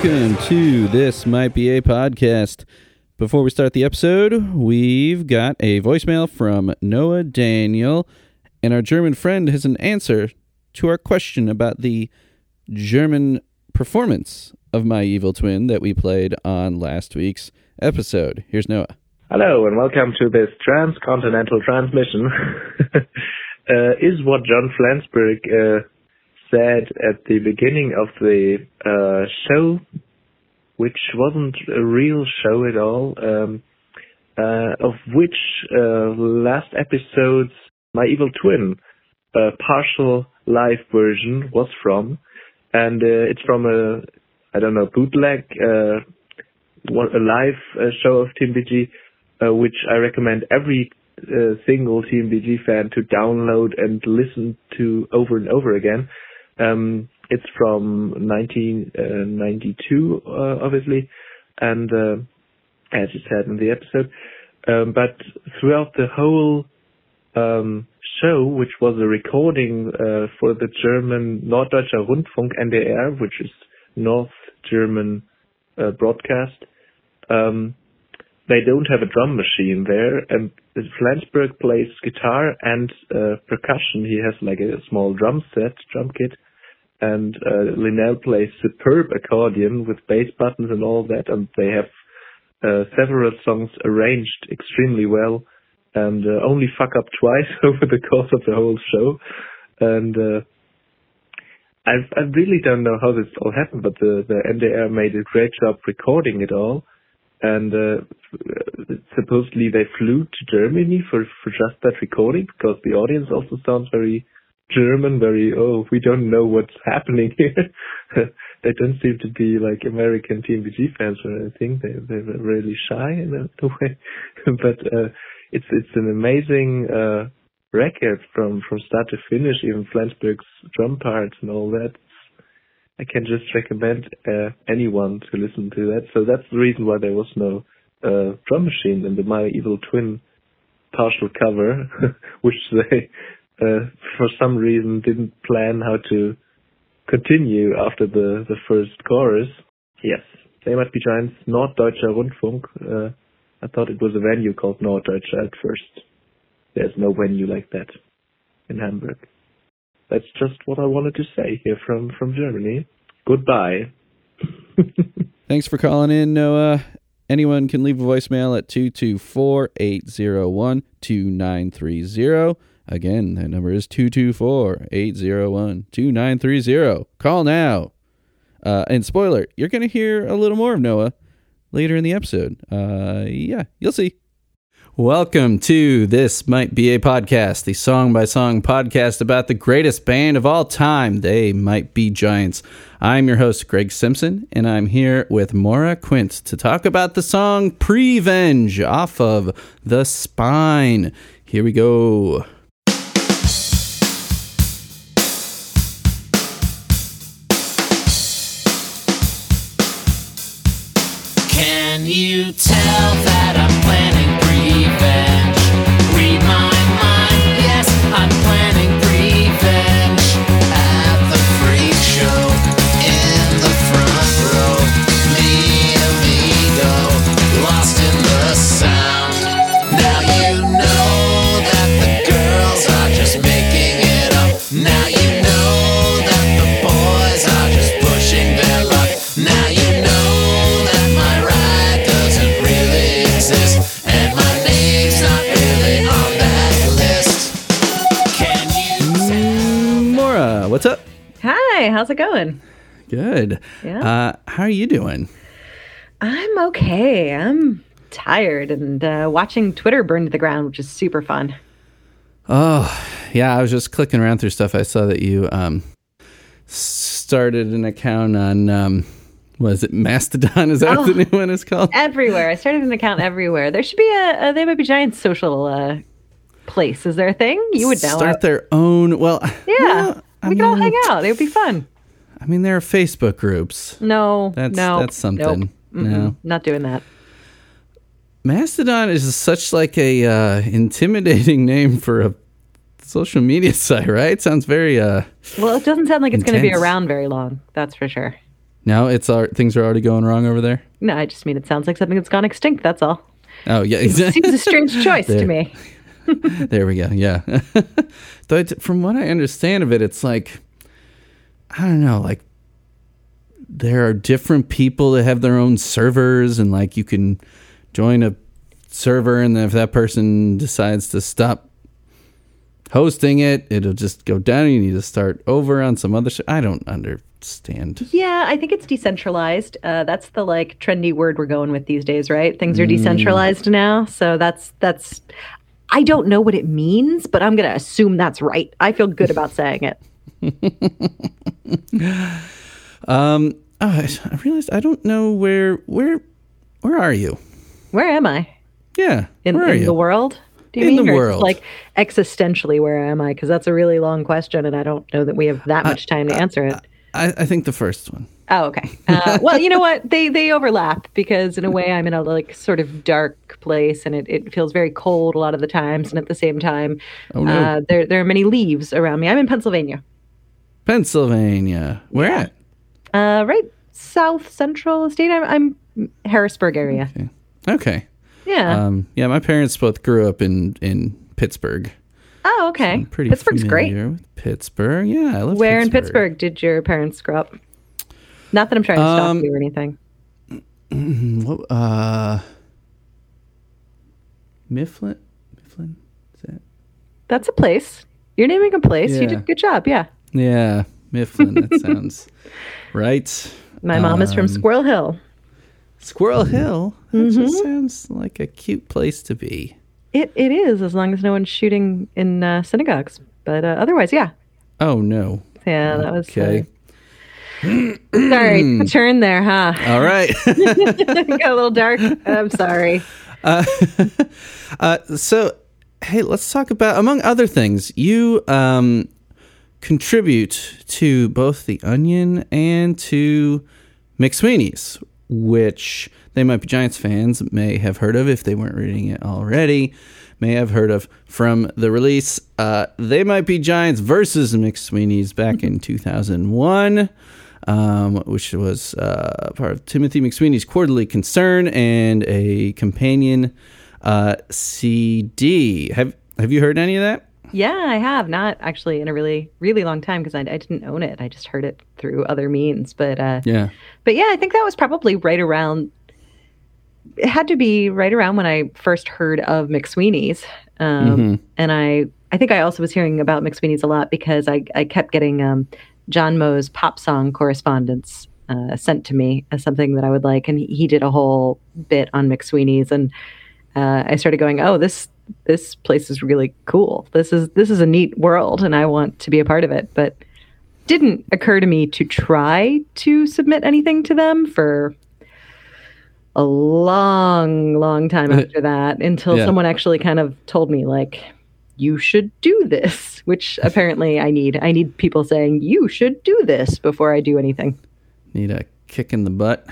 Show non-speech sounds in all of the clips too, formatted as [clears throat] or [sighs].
Welcome to This Might Be a Podcast. Before we start the episode, we've got a voicemail from Noah Daniel, and our German friend has an answer to our question about the German performance of My Evil Twin that we played on last week's episode. Here's Noah. Hello and welcome to this transcontinental transmission. [laughs] uh, is what John Flansburgh uh, said at the beginning of the uh, show, which wasn't a real show at all, um, uh, of which uh, last episode's My Evil Twin partial live version was from, and uh, it's from a I don't know bootleg uh, a live uh, show of TMBG which I recommend every single TMBG fan to download and listen to over and over again. Um, it's from 1992, uh, obviously, and uh, as you said in the episode. Um, but throughout the whole um, show, which was a recording uh, for the German Norddeutscher Rundfunk NDR, which is North German uh, broadcast, um, they don't have a drum machine there, and Flansburgh plays guitar and uh, percussion. He has like a small drum set, drum kit, and uh, Linnell plays superb accordion with bass buttons and all that, and they have uh, several songs arranged extremely well, and uh, only fuck up twice [laughs] over the course of the whole show, and. Uh, I I really don't know how this all happened, but the the NDR made a great job recording it all, and uh, supposedly they flew to Germany for for just that recording because the audience also sounds very German, very oh we don't know what's [laughs] happening here. [laughs] they don't seem to be like American TMBG fans or anything. They they're really shy [laughs] in a way, but uh, it's it's an amazing uh, record from from start to finish. Even Flansburgh's drum parts and all that. I can just recommend uh, anyone to listen to that. So that's the reason why there was no uh, drum machine in the My Evil Twin partial cover, which they, uh, for some reason, didn't plan how to continue after the, the first chorus. Yes, they might be giants. Norddeutscher Rundfunk. Uh, I thought it was a venue called Norddeutscher at first. There's no venue like that in Hamburg. That's just what I wanted to say here from, from Germany. Goodbye. [laughs] Thanks for calling in, Noah. Anyone can leave a voicemail at 224 801 2930. Again, that number is 224 801 2930. Call now. Uh, and spoiler, you're going to hear a little more of Noah later in the episode. Uh, yeah, you'll see. Welcome to This Might Be a Podcast, the song by song podcast about the greatest band of all time. They might be giants. I'm your host, Greg Simpson, and I'm here with Maura Quint to talk about the song Prevenge off of The Spine. Here we go. You tell that how's it going? Good. Yeah. Uh, how are you doing? I'm okay. I'm tired and uh, watching Twitter burn to the ground, which is super fun. Oh, yeah. I was just clicking around through stuff. I saw that you um, started an account on, um, was it Mastodon? Is that what the new one is called? Everywhere. I started an account everywhere. There should be a, a They Might Be giant social uh, place. Is there a thing? You would know. Start their own. Well, Yeah. well, I we could all hang out. It would be fun. I mean, there are Facebook groups. No. That's no. that's something. Nope. No. Not doing that. Mastodon is such like a uh, intimidating [laughs] name for a social media [laughs] site, right? Sounds very uh Well, it doesn't sound like it's going to be around very long. That's for sure. now it's our things are already going wrong over there. No, I just mean it sounds like something that's gone extinct. That's all. Oh yeah, It exactly. seems a [laughs] strange choice to me. [laughs] there we go. Yeah. [laughs] from what I understand of it, it's like I don't know, like there are different people that have their own servers and like you can join a server and then if that person decides to stop hosting it, it'll just go down. You need to start over on some other sh- I don't understand. Yeah, I think it's decentralized. Uh, that's the like trendy word we're going with these days, right? Things are Mm. decentralized now, so that's that's. I don't know what it means, but I'm going to assume that's right. I feel good about saying it. [laughs] Um oh, I I realized I don't know where where where are you? Where am I Yeah. in, where are in you? the world? Do you In mean the world. Like existentially, where am I? Because that's a really long question, and I don't know that we have that much time to answer it. I, I think the first one. Oh, okay. [laughs] Uh, well, you know what? They they overlap because in a way I'm in a like sort of dark place and it, it feels very cold a lot of the times, and at the same time, Oh, no. uh, there there are many leaves around me. I'm in Pennsylvania, Pennsylvania. Where at? uh, right south central state. I'm, I'm Harrisburg area. Okay. Okay. Yeah. Um, yeah, my parents both grew up in in Pittsburgh. oh, okay. Pretty Pittsburgh's great. Pittsburgh. Yeah, I love Pittsburgh. Where in Pittsburgh. Pittsburgh did your parents grow up? Not that I'm trying to stop Um, you or anything. [clears throat] What, uh, Mifflin. Mifflin. Is that? That's a place. You're naming a place. You did a good job. Yeah. Yeah, Mifflin. That [laughs] sounds right. My mom is from Um, Squirrel Hill. Squirrel Hill. That Mm-hmm. just sounds like a cute place to be. It it is as long as no one's shooting in uh, synagogues. But uh, otherwise, yeah, Oh no. yeah, that was Okay. Uh, sorry, turn there, huh? All right. [laughs] Got a little dark. I'm sorry. [laughs] Uh, so, hey, let's talk about, among other things, you um, contribute to both The Onion and to McSweeney's, which they might be Giants fans may have heard of if they weren't reading it already, may have heard of from the release. Uh, they might be Giants versus McSweeney's back in 2001 um, which was uh, part of Timothy McSweeney's Quarterly Concern and a companion uh, CD. Have Have you heard any of that? Yeah, I have not actually in a really really long time because I, I didn't own it. I just heard it through other means. But uh, Yeah. but yeah, I think that was probably right around. It had to be right around when I first heard of McSweeney's, um, and I I think I also was hearing about McSweeney's a lot because I I kept getting um, John Moe's pop song correspondence uh, sent to me as something that I would like, and he, he did a whole bit on McSweeney's, and uh, I started going, oh this this place is really cool. This is this is a neat world, and I want to be a part of it, but didn't occur to me to try to submit anything to them for a long, long time after that until Yeah. someone actually kind of told me, like, you should do this, [laughs] which apparently I need. I need people saying, you should do this before I do anything. Need a kick in the butt.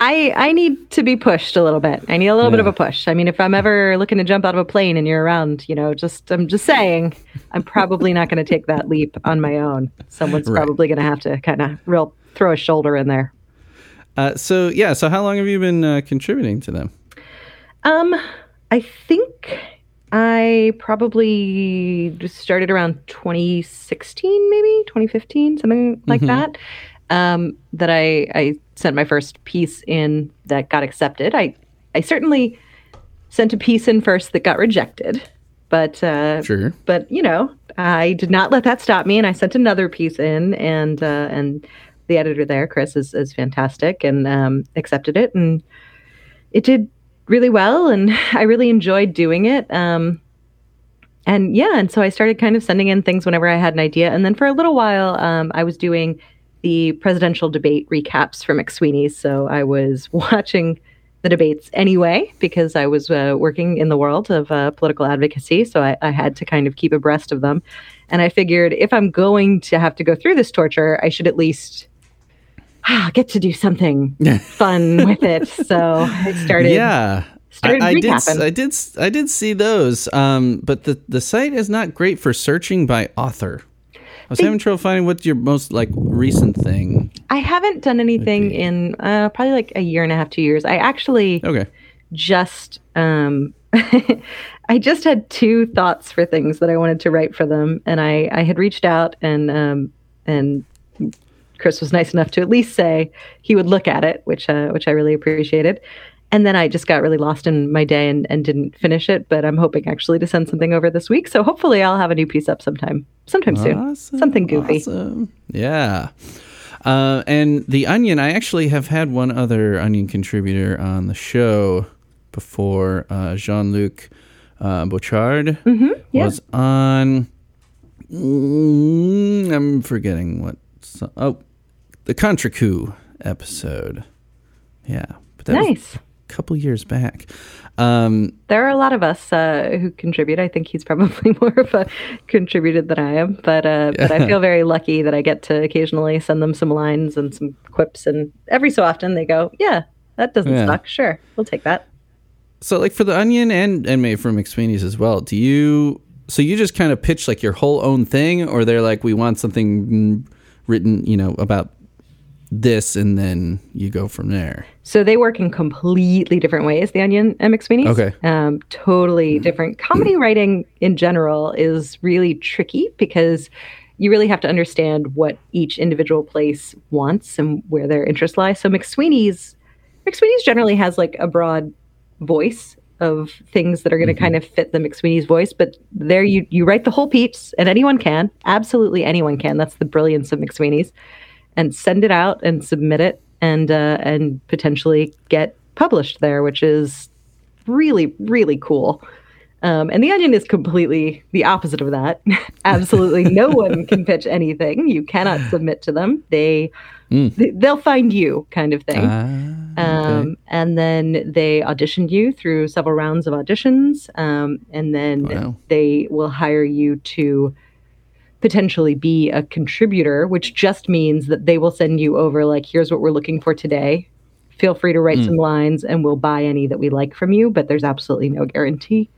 I, I need to be pushed a little bit. I need a little bit of a push. I mean, if I'm ever looking to jump out of a plane and you're around, you know, just I'm just saying, I'm probably not going to take that leap on my own. Someone's Right. probably going to have to kind of real throw a shoulder in there. Uh, so yeah. So how long have you been uh, contributing to them? Um, I think I probably started around 2016, maybe 2015, something like that. Um, that I I sent my first piece in that got accepted. I I certainly sent a piece in first that got rejected, but uh, Sure. but you know I did not let that stop me, and I sent another piece in, and uh, and the editor there, Chris, is is fantastic and um, accepted it, and it did really well, and [laughs] I really enjoyed doing it. Um, and yeah, and so I started kind of sending in things whenever I had an idea, and then for a little while, um, I was doing the presidential debate recaps for McSweeney's. So I was [laughs] watching the debates anyway because I was uh, working in the world of uh, political advocacy. So I, I, had to kind of keep abreast of them. And I figured if I'm going to have to go through this torture, I should at least [sighs] ah, get to do something fun [laughs] with it. So I started. Yeah. I, I did. I did. I did see those, um, but the the site is not great for searching by author. I was they, having trouble finding what's your most like recent thing. I haven't done anything in uh, probably like a year and a half, two years. I actually okay just um, [laughs] I just had two thoughts for things that I wanted to write for them, and I I had reached out and um, and Chris was nice enough to at least say he would look at it, which uh, which I really appreciated and then I just got really lost in my day and, and didn't finish it. But I'm hoping actually to send something over this week. So hopefully I'll have a new piece up sometime, sometime awesome, soon. Something goofy. Awesome. Yeah. Uh, and the Onion, I actually have had one other Onion contributor on the show before. Uh, Jean Luc uh, Bouchard mm-hmm, yeah. was on. Mm, I'm forgetting what. Oh, the Contrecoup episode. Yeah, but that nice. Was, couple years back. Um, there are a lot of us uh, who contribute. I think he's probably [laughs] more of a contributed than I am, but uh, yeah. but I [laughs] feel very lucky that I get to occasionally send them some lines and some quips, and every so often they go, "Yeah, that doesn't yeah. suck. Sure, we'll take that." So, like for the Onion and and maybe from McSweeney's as well, do you? So you just kind of pitch like your whole own thing, or they're like, we want something written, you know, about this and then you go from there. So they work in completely different ways, The Onion and McSweeney's. Okay. Um, totally different. Comedy writing in general is really tricky because you really have to understand what each individual place wants and where their interests lie. So McSweeney's McSweeney's generally has like a broad voice of things that are going to mm-hmm. kind of fit the McSweeney's voice, but there you you write the whole piece and anyone can. Absolutely anyone can. That's the brilliance of McSweeney's and send it out and submit it and uh, and potentially get published there, which is really really cool. Um, and the Onion is completely the opposite of that. [laughs] Absolutely, no [laughs] one can pitch anything. You cannot submit to them. They, mm. they will find you, kind of thing. Uh, um, and then they audition you through several rounds of auditions, um, and then wow. they will hire you to potentially be a contributor, which just means that they will send you over, like, here's what we're looking for today. Feel free to write mm. some lines and we'll buy any that we like from you, but there's absolutely no guarantee.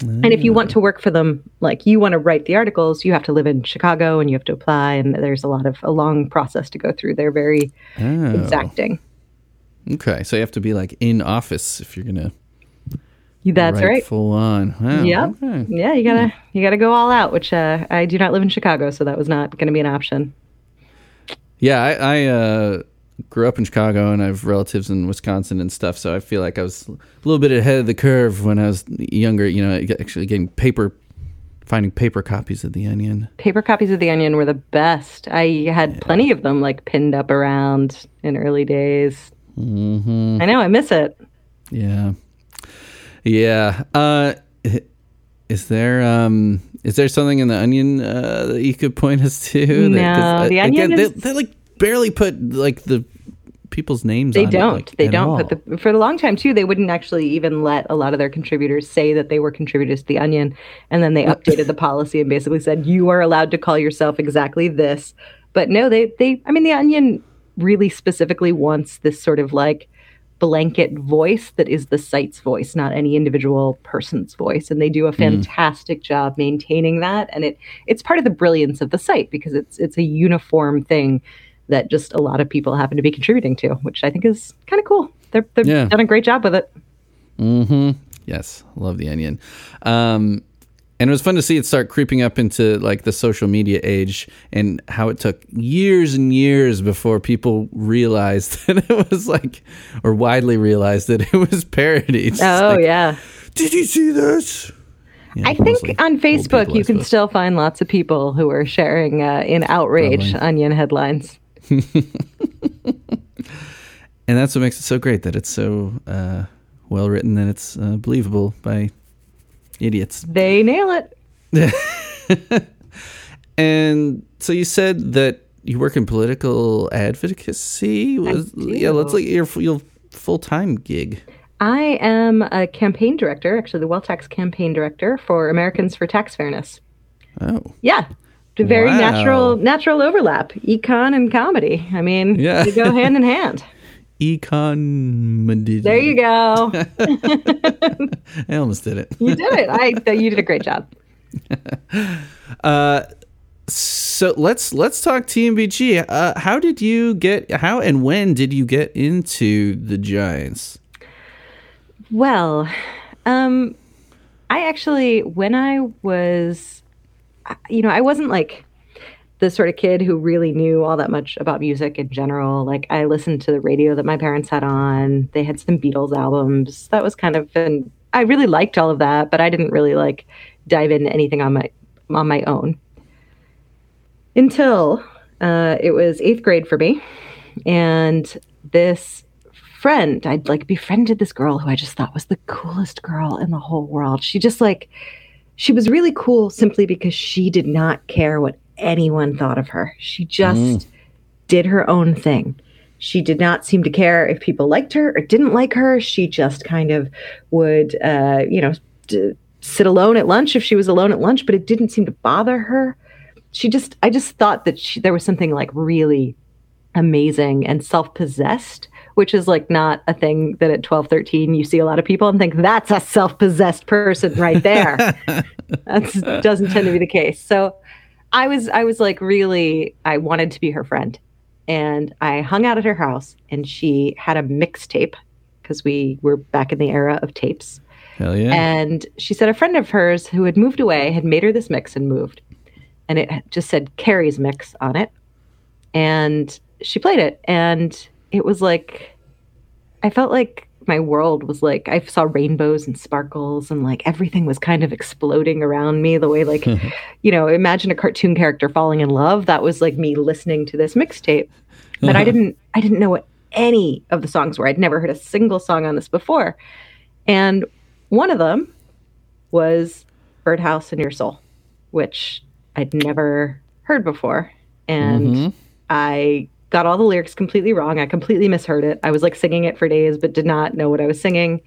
And if you want to work for them, like you want to write the articles, you have to live in Chicago and you have to apply, and there's a lot of a long process to go through. They're very oh. exacting. Okay, so you have to be like in office if you're gonna that's right, right. Full on. Wow. Yeah. Okay. Yeah, you gotta you gotta go all out, which uh, I do not live in Chicago, so that was not going to be an option. Yeah, I, I uh, grew up in Chicago, and I have relatives in Wisconsin and stuff. So I feel like I was a little bit ahead of the curve when I was younger. You know, actually getting paper, finding paper copies of the Onion. Paper copies of the Onion were the best. I had yeah. plenty of them, like pinned up around in early days. Mm-hmm. I know, I miss it. Yeah. Yeah. Uh, is there um is there something in the onion uh, that you could point us to? No, that, the onion again, is... they, they like barely put like the people's names. They don't. It, like, they don't all. put the for a long time too. They wouldn't actually even let a lot of their contributors say that they were contributors to the Onion, and then they updated the policy and basically said you are allowed to call yourself exactly this. But no, they they. I mean, the Onion really specifically wants this sort of like blanket voice that is the site's voice, not any individual person's voice. And they do a mm-hmm. fantastic mm. job maintaining that. And it it's part of the brilliance of the site because it's it's a uniform thing that just a lot of people happen to be contributing to, which I think is kind of cool. They're they've yeah. done a great job with it. Mm-hmm. Yes, love the onion. Um, and it was fun to see it start creeping up into like the social media age and how it took years and years before people realized [laughs] that it was like or widely realized that it was parody oh like, yeah did you see this yeah, I think on Facebook you can still find lots of people who are sharing uh, in outrage Probably. onion headlines. [laughs] And that's what makes it so great that it's so uh, well written and it's uh, believable by idiots. They nail it. [laughs] And so you said that you work in political advocacy. Was, yeah, let's like your your full time gig. I am a campaign director, actually the Wealth Tax campaign director for Americans for Tax Fairness. Oh, Yeah. The very Wow. natural natural overlap, econ and comedy. I mean, Yeah. they go [laughs] hand in hand. Econ. There you go. [laughs] I almost did it. You did it. I you did a great job. [laughs] So let's let's talk TMBG. Uh, how did you get? How and when did you get into the Giants? Well, um, I actually, when I was, you know, I wasn't like the sort of kid who really knew all that much about music in general. Like, I listened to the radio that my parents had on. They had some Beatles albums. That was kind of, and I really liked all of that, but I didn't really like dive into anything on my on my own until uh, it was eighth grade for me, and this friend i'd like befriended this girl who i just thought was the coolest girl in the whole world she just like she was really cool simply because she did not care what anyone thought of her. She just did her own thing. She did not seem to care if people liked her or didn't like her. She just kind of would uh, you know d- sit alone at lunch if she was alone at lunch but it didn't seem to bother her. She just i just thought that she, there was something like really amazing and self-possessed which is like not a thing that at 12 13 you see a lot of people and think that's a self-possessed person right there. [laughs] That doesn't tend to be the case. So i was i was like really i wanted to be her friend and i hung out at her house and she had a mixtape because we were back in the era of tapes Hell yeah! and she said a friend of hers who had moved away had made her this mix and moved. And it just said Carrie's mix on it. And she played it. And it was like, I felt like my world was like, I saw rainbows and sparkles and like everything was kind of exploding around me the way, like, [laughs] you know, imagine a cartoon character falling in love. That was like me listening to this mixtape. But I uh-huh. didn't, I didn't know what any of the songs were. I'd never heard a single song on this before. And one of them was Birdhouse in Your Soul, which I'd never heard before. And mm-hmm. I got all the lyrics completely wrong. I completely misheard it. I was like singing it for days, but did not know what I was singing.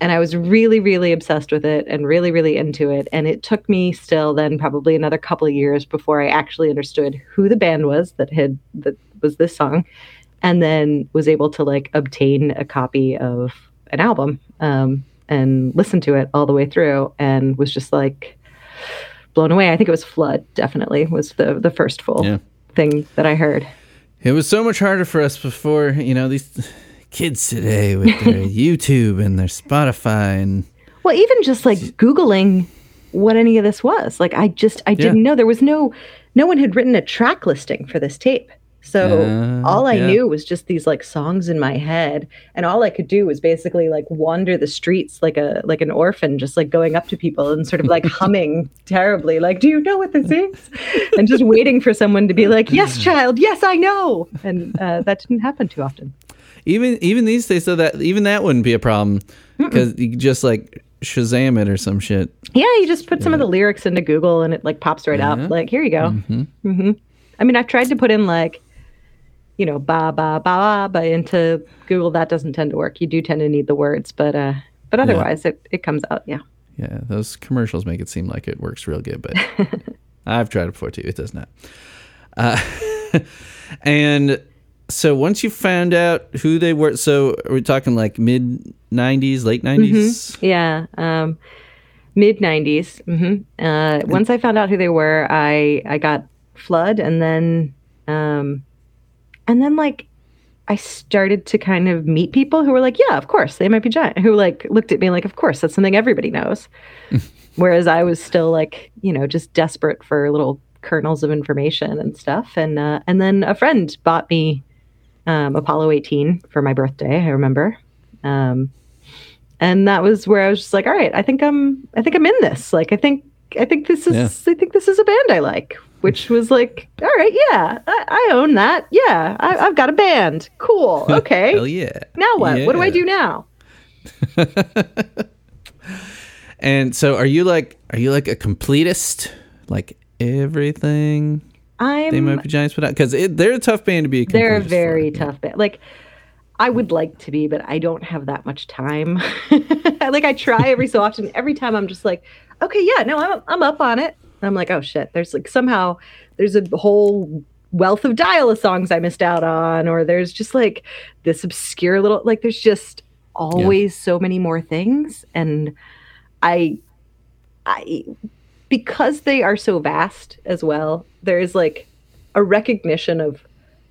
And I was really, really obsessed with it and really, really into it. And it took me still then probably another couple of years before I actually understood who the band was that had that was this song, and then was able to like obtain a copy of an album um, and listen to it all the way through, and was just like blown away. I think it was Flood. Definitely was the the first full Yeah. thing that I heard. It was so much harder for us before, you know, these kids today with their [laughs] YouTube and their Spotify and Well, even just like Googling what any of this was, like I just I didn't know. There was no no one had written a track listing for this tape. So Uh, all I yeah. knew was just these like songs in my head, and all I could do was basically like wander the streets like a like an orphan, just like going up to people and sort of like [laughs] humming terribly, like, "Do you know what this is?" and just waiting for someone to be like, "Yes, [laughs] child, yes, I know." And uh, that didn't happen too often. even even these days, so that even that wouldn't be a problem because you just like Shazam it or some shit. Yeah, you just put some of the lyrics into Google and it like pops right up. Like, here you go. hmm I mean, I've tried to put in like, you know, ba ba ba ba, but into Google that doesn't tend to work. You do tend to need the words, but uh, but otherwise it it comes out. Yeah. Yeah, those commercials make it seem like it works real good, but [laughs] I've tried it before too. It does not. Uh, [laughs] and so once you found out who they were, so are we talking like mid '90s, late '90s? Yeah. Um, Mid 90s. mm-hmm. Uh, once I found out who they were, I I got Flood, and then um, and then like I started to kind of meet people who were like, yeah, of course, they might be giant. Who like looked at me like, of course, that's something everybody knows. [laughs] Whereas I was still like, you know, just desperate for little kernels of information and stuff. And uh, and then a friend bought me um, Apollo 18 for my birthday. I remember. Um, and that was where I was just like, all right, I think I'm, I think I'm in this. Like, I think, I think this is, Yeah. I think this is a band I like. Which was like, all right, yeah, I, I own that. Yeah, I, I've got a band. Cool. [laughs] Okay. Hell yeah. Now what? What do I do now? [laughs] And so, are you like, are you like a completist? Like everything I'm. they might be giants out because they're a tough band to be. A They're a very for. tough band. Like, I would like to be, but I don't have that much time. [laughs] like, I try every so often. Every time I'm just like, okay, yeah, no, I'm I'm up on it. And I'm like, oh shit, there's like somehow there's a whole wealth of dial songs I missed out on, or there's just like this obscure little like there's just always so many more things, and I I because they are so vast as well. There's like a recognition of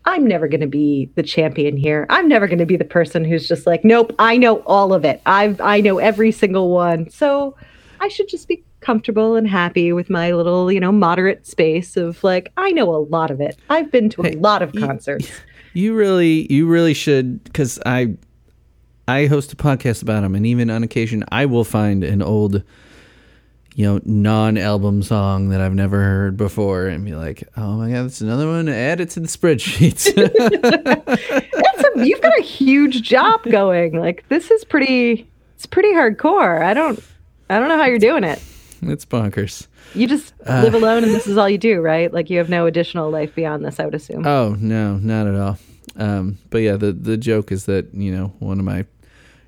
I'm never going to be the champion here. I'm never going to be the person who's just like, nope, I know all of it. I've I know every single one. So I should just be comfortable and happy with my little, you know, moderate space of like, I know a lot of it. I've been to a Hey, lot of concerts. [laughs] You really, you really should, because I, I host a podcast about them, and even on occasion, I will find an old, you know, non-album song that I've never heard before, and be like, "Oh my god, that's another one. Add it to the spreadsheets." [laughs] A, you've got a huge job going. Like this is pretty it's pretty hardcore. I don't I don't know how you're doing it. It's bonkers. You just Uh. live alone and this is all you do, right? Like you have no additional life beyond this, I would assume. Oh no, not at all. Um, but yeah, the the joke is that you know one of my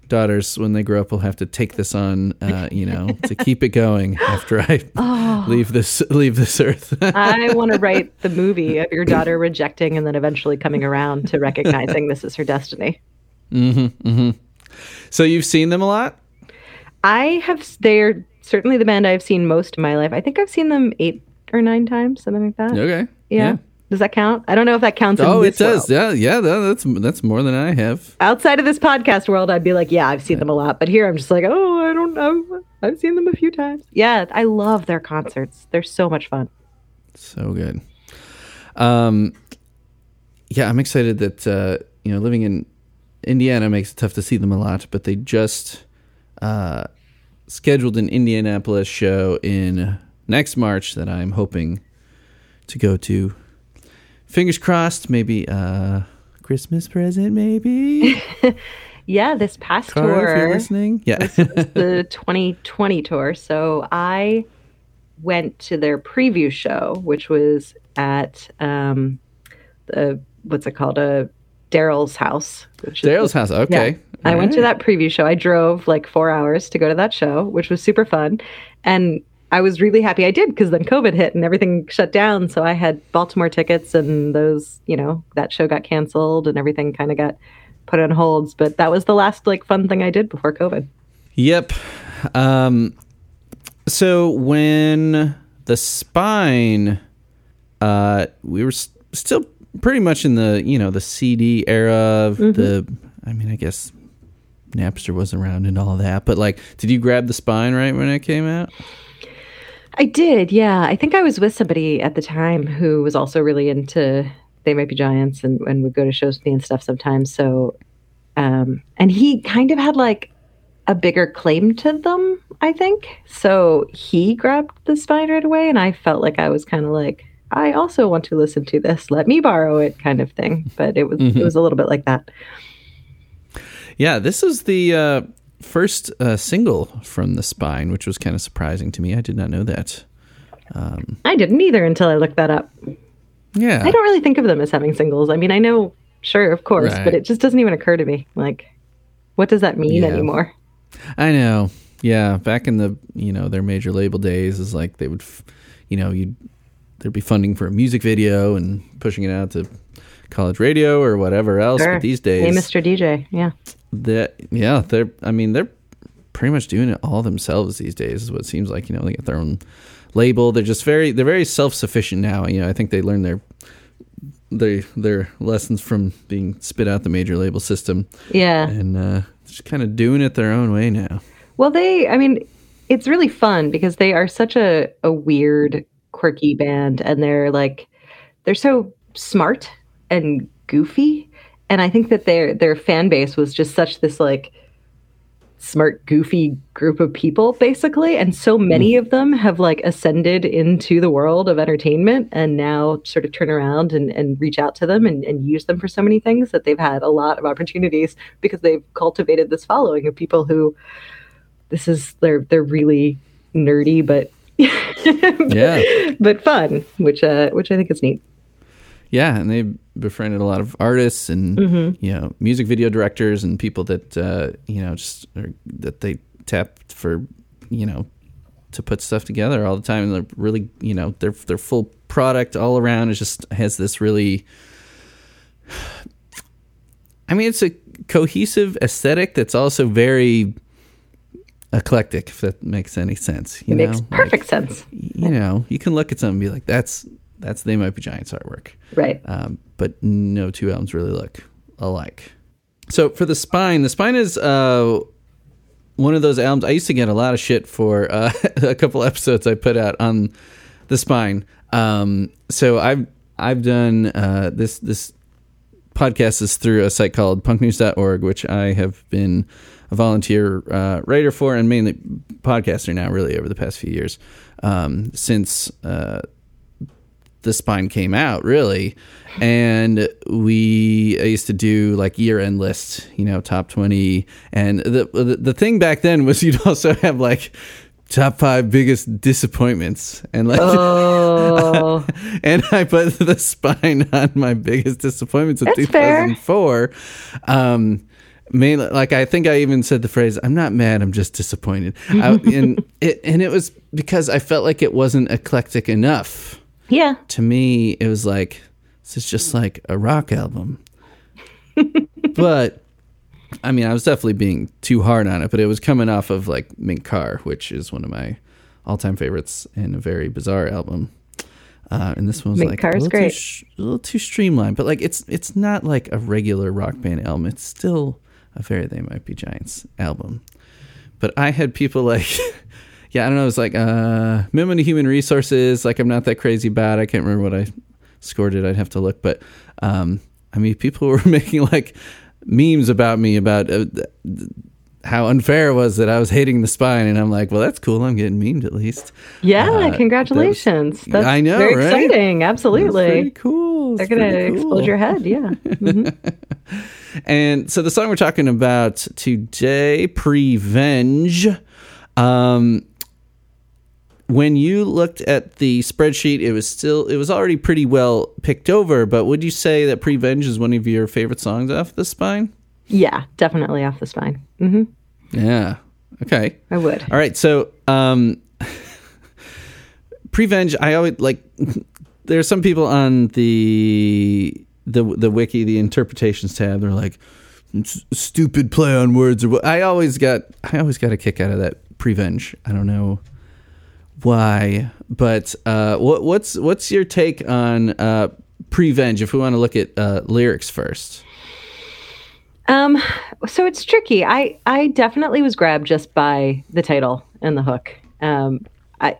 daughters, when they grow up, will have to take this on, uh, you know, to [laughs] keep it going after I [gasps] leave this leave this earth. I want to [laughs] write the movie of your daughter rejecting and then eventually coming around to recognizing this is her destiny. Mm-hmm. so you've seen them a lot. I have they're certainly the band I've seen most in my life. I think I've seen them eight or nine times, something like that. Okay. Yeah. Does that count? I don't know if that counts. in Oh, it does. world. Yeah, yeah. that's that's more than I have. outside of this podcast world, I'd be like, yeah, I've seen them a lot. But here I'm just like, oh, I don't know. I've seen them a few times. Yeah, I love their concerts. They're so much fun. So good. Um, yeah, I'm excited that uh, you know living in Indiana makes it tough to see them a lot, but they just uh, scheduled an Indianapolis show in next March that I'm hoping to go to. Fingers crossed, maybe uh, Christmas present, maybe. [laughs] Yeah, this past Cara, if you're tour, listening, yeah. the [laughs] 2020 tour. So I went to their preview show, which was at um, the what's it called? A Daryl's house. Daryl's house. Okay. I All went to that preview show. I drove like four hours to go to that show, which was super fun. And I was really happy I did because then COVID hit and everything shut down. So I had Baltimore tickets and those, you know, that show got canceled and everything kind of got put on holds. But that was the last like fun thing I did before COVID. Yep. Um, so when the spine, uh, we were s- still pretty much in the you know the CD era of the. I mean, I guess Napster was around and all that, but like, did you grab the spine right when it came out? I did, yeah. I think I was with somebody at the time who was also really into They Might Be Giants and, and would go to shows with me and stuff sometimes. So, um, and he kind of had like a bigger claim to them, I think. So he grabbed the spine right away, and I felt like I was kind of like, I also want to listen to this. Let me borrow it, kind of thing. But it was it was a little bit like that. Yeah, this is the uh, first uh, single from the spine, which was kind of surprising to me. I did not know that. Um, I didn't either until I looked that up. Yeah, I don't really think of them as having singles. I mean, I know, sure, of course, Right. but it just doesn't even occur to me. Like, what does that mean Yeah. anymore? I know. Yeah, back in the you know their major label days, is like they would, f- you know, you'd there'd be funding for a music video and pushing it out to college radio or whatever else. Sure. But these Hey, days, Mr. DJ. Yeah. that yeah, they're I mean they're pretty much doing it all themselves these days. Is what it seems like. You know, they get their own label. They're just very they're very self sufficient now. You know, I think they learned their they their lessons from being spit out the major label system Yeah. and uh, just kind of doing it their own way now. Well, they, I mean, it's really fun because they are such a, a weird, quirky band and they're like, they're so smart and goofy. And I think that their, their fan base was just such this like smart, goofy group of people, basically. And so hmm. many of them have like ascended into the world of entertainment and now sort of turn around and, and reach out to them and, and use them for so many things that they've had a lot of opportunities because they've cultivated this following of people who this is they're they're really nerdy but [laughs] Yeah. [laughs] but fun, which uh which I think is neat. Yeah, and they befriended a lot of artists and Mm-hmm. you know music video directors and people that uh, you know just are, that they tap for you know to put stuff together all the time. And they're really you know their their full product all around is just has this really. [sighs] I mean, it's a cohesive aesthetic that's also very eclectic, if that makes any sense. You It know? makes Like, perfect sense. you know, you can look at something and be like, "That's that's they might be Giants artwork." Right. um, but no two albums really look alike. So for the spine, the spine is uh, one of those albums. I used to get a lot of shit for uh, [laughs] a couple episodes I put out on the spine. Um, so I've I've done uh, this this podcast is through a site called punknews.org, which I have been a volunteer uh, writer for and mainly podcaster now, really, over the past few years. Um, since uh, the spine came out really and we I used to do like year end lists you know top 20 and the, the the thing back then was [laughs] you'd also have like top five biggest disappointments. And like Oh, [laughs] and I put [laughs] the spine on my biggest disappointments of That's fair. 2004 um mainly like I think I even said the phrase I'm not mad I'm just disappointed. I, [laughs] and it and it was because I felt like it wasn't eclectic enough. Yeah. to me it was like this is just like a rock album. But i mean i was definitely being too hard on it but it was coming off of like mink car which is one of my all-time favorites and a very bizarre album uh, and this one was Mink like a little, sh- a little too streamlined but like it's it's not like a regular rock band album it's still a very they might be giants album but I had people [laughs] like, yeah, I don't know. It was like, uh, minimum human resources. Like, I'm not that crazy bad. I can't remember what I scored it. I'd have to look. But, um, I mean, people [laughs] were making like memes about me about uh, how unfair it was that I was hating the spine. And I'm like, well, that's cool. I'm getting memed at least. Yeah, Uh, congratulations. that was- That's I know, very right? exciting. Absolutely. cool. They're going to pretty cool. explode your head. Yeah. Mhm. [laughs] And so the song we're talking about today, Prevenge. Um, when you looked at the spreadsheet, it was still it was already pretty well picked over. But would you say that Prevenge is one of your favorite songs off the spine? yeah, definitely off the spine. hmm Yeah. Okay. I would. All right. So, um, [laughs] Prevenge. I always like. [laughs] There are some people on the the the wiki, the interpretations tab. They're like, stupid play on words or what. I always got. I always got a kick out of that Prevenge. I don't know why, but uh, what what's what's your take on uh, Prevenge? If we want to look at uh, lyrics first. Um, so it's tricky. I I definitely was grabbed just by the title and the hook. Um, I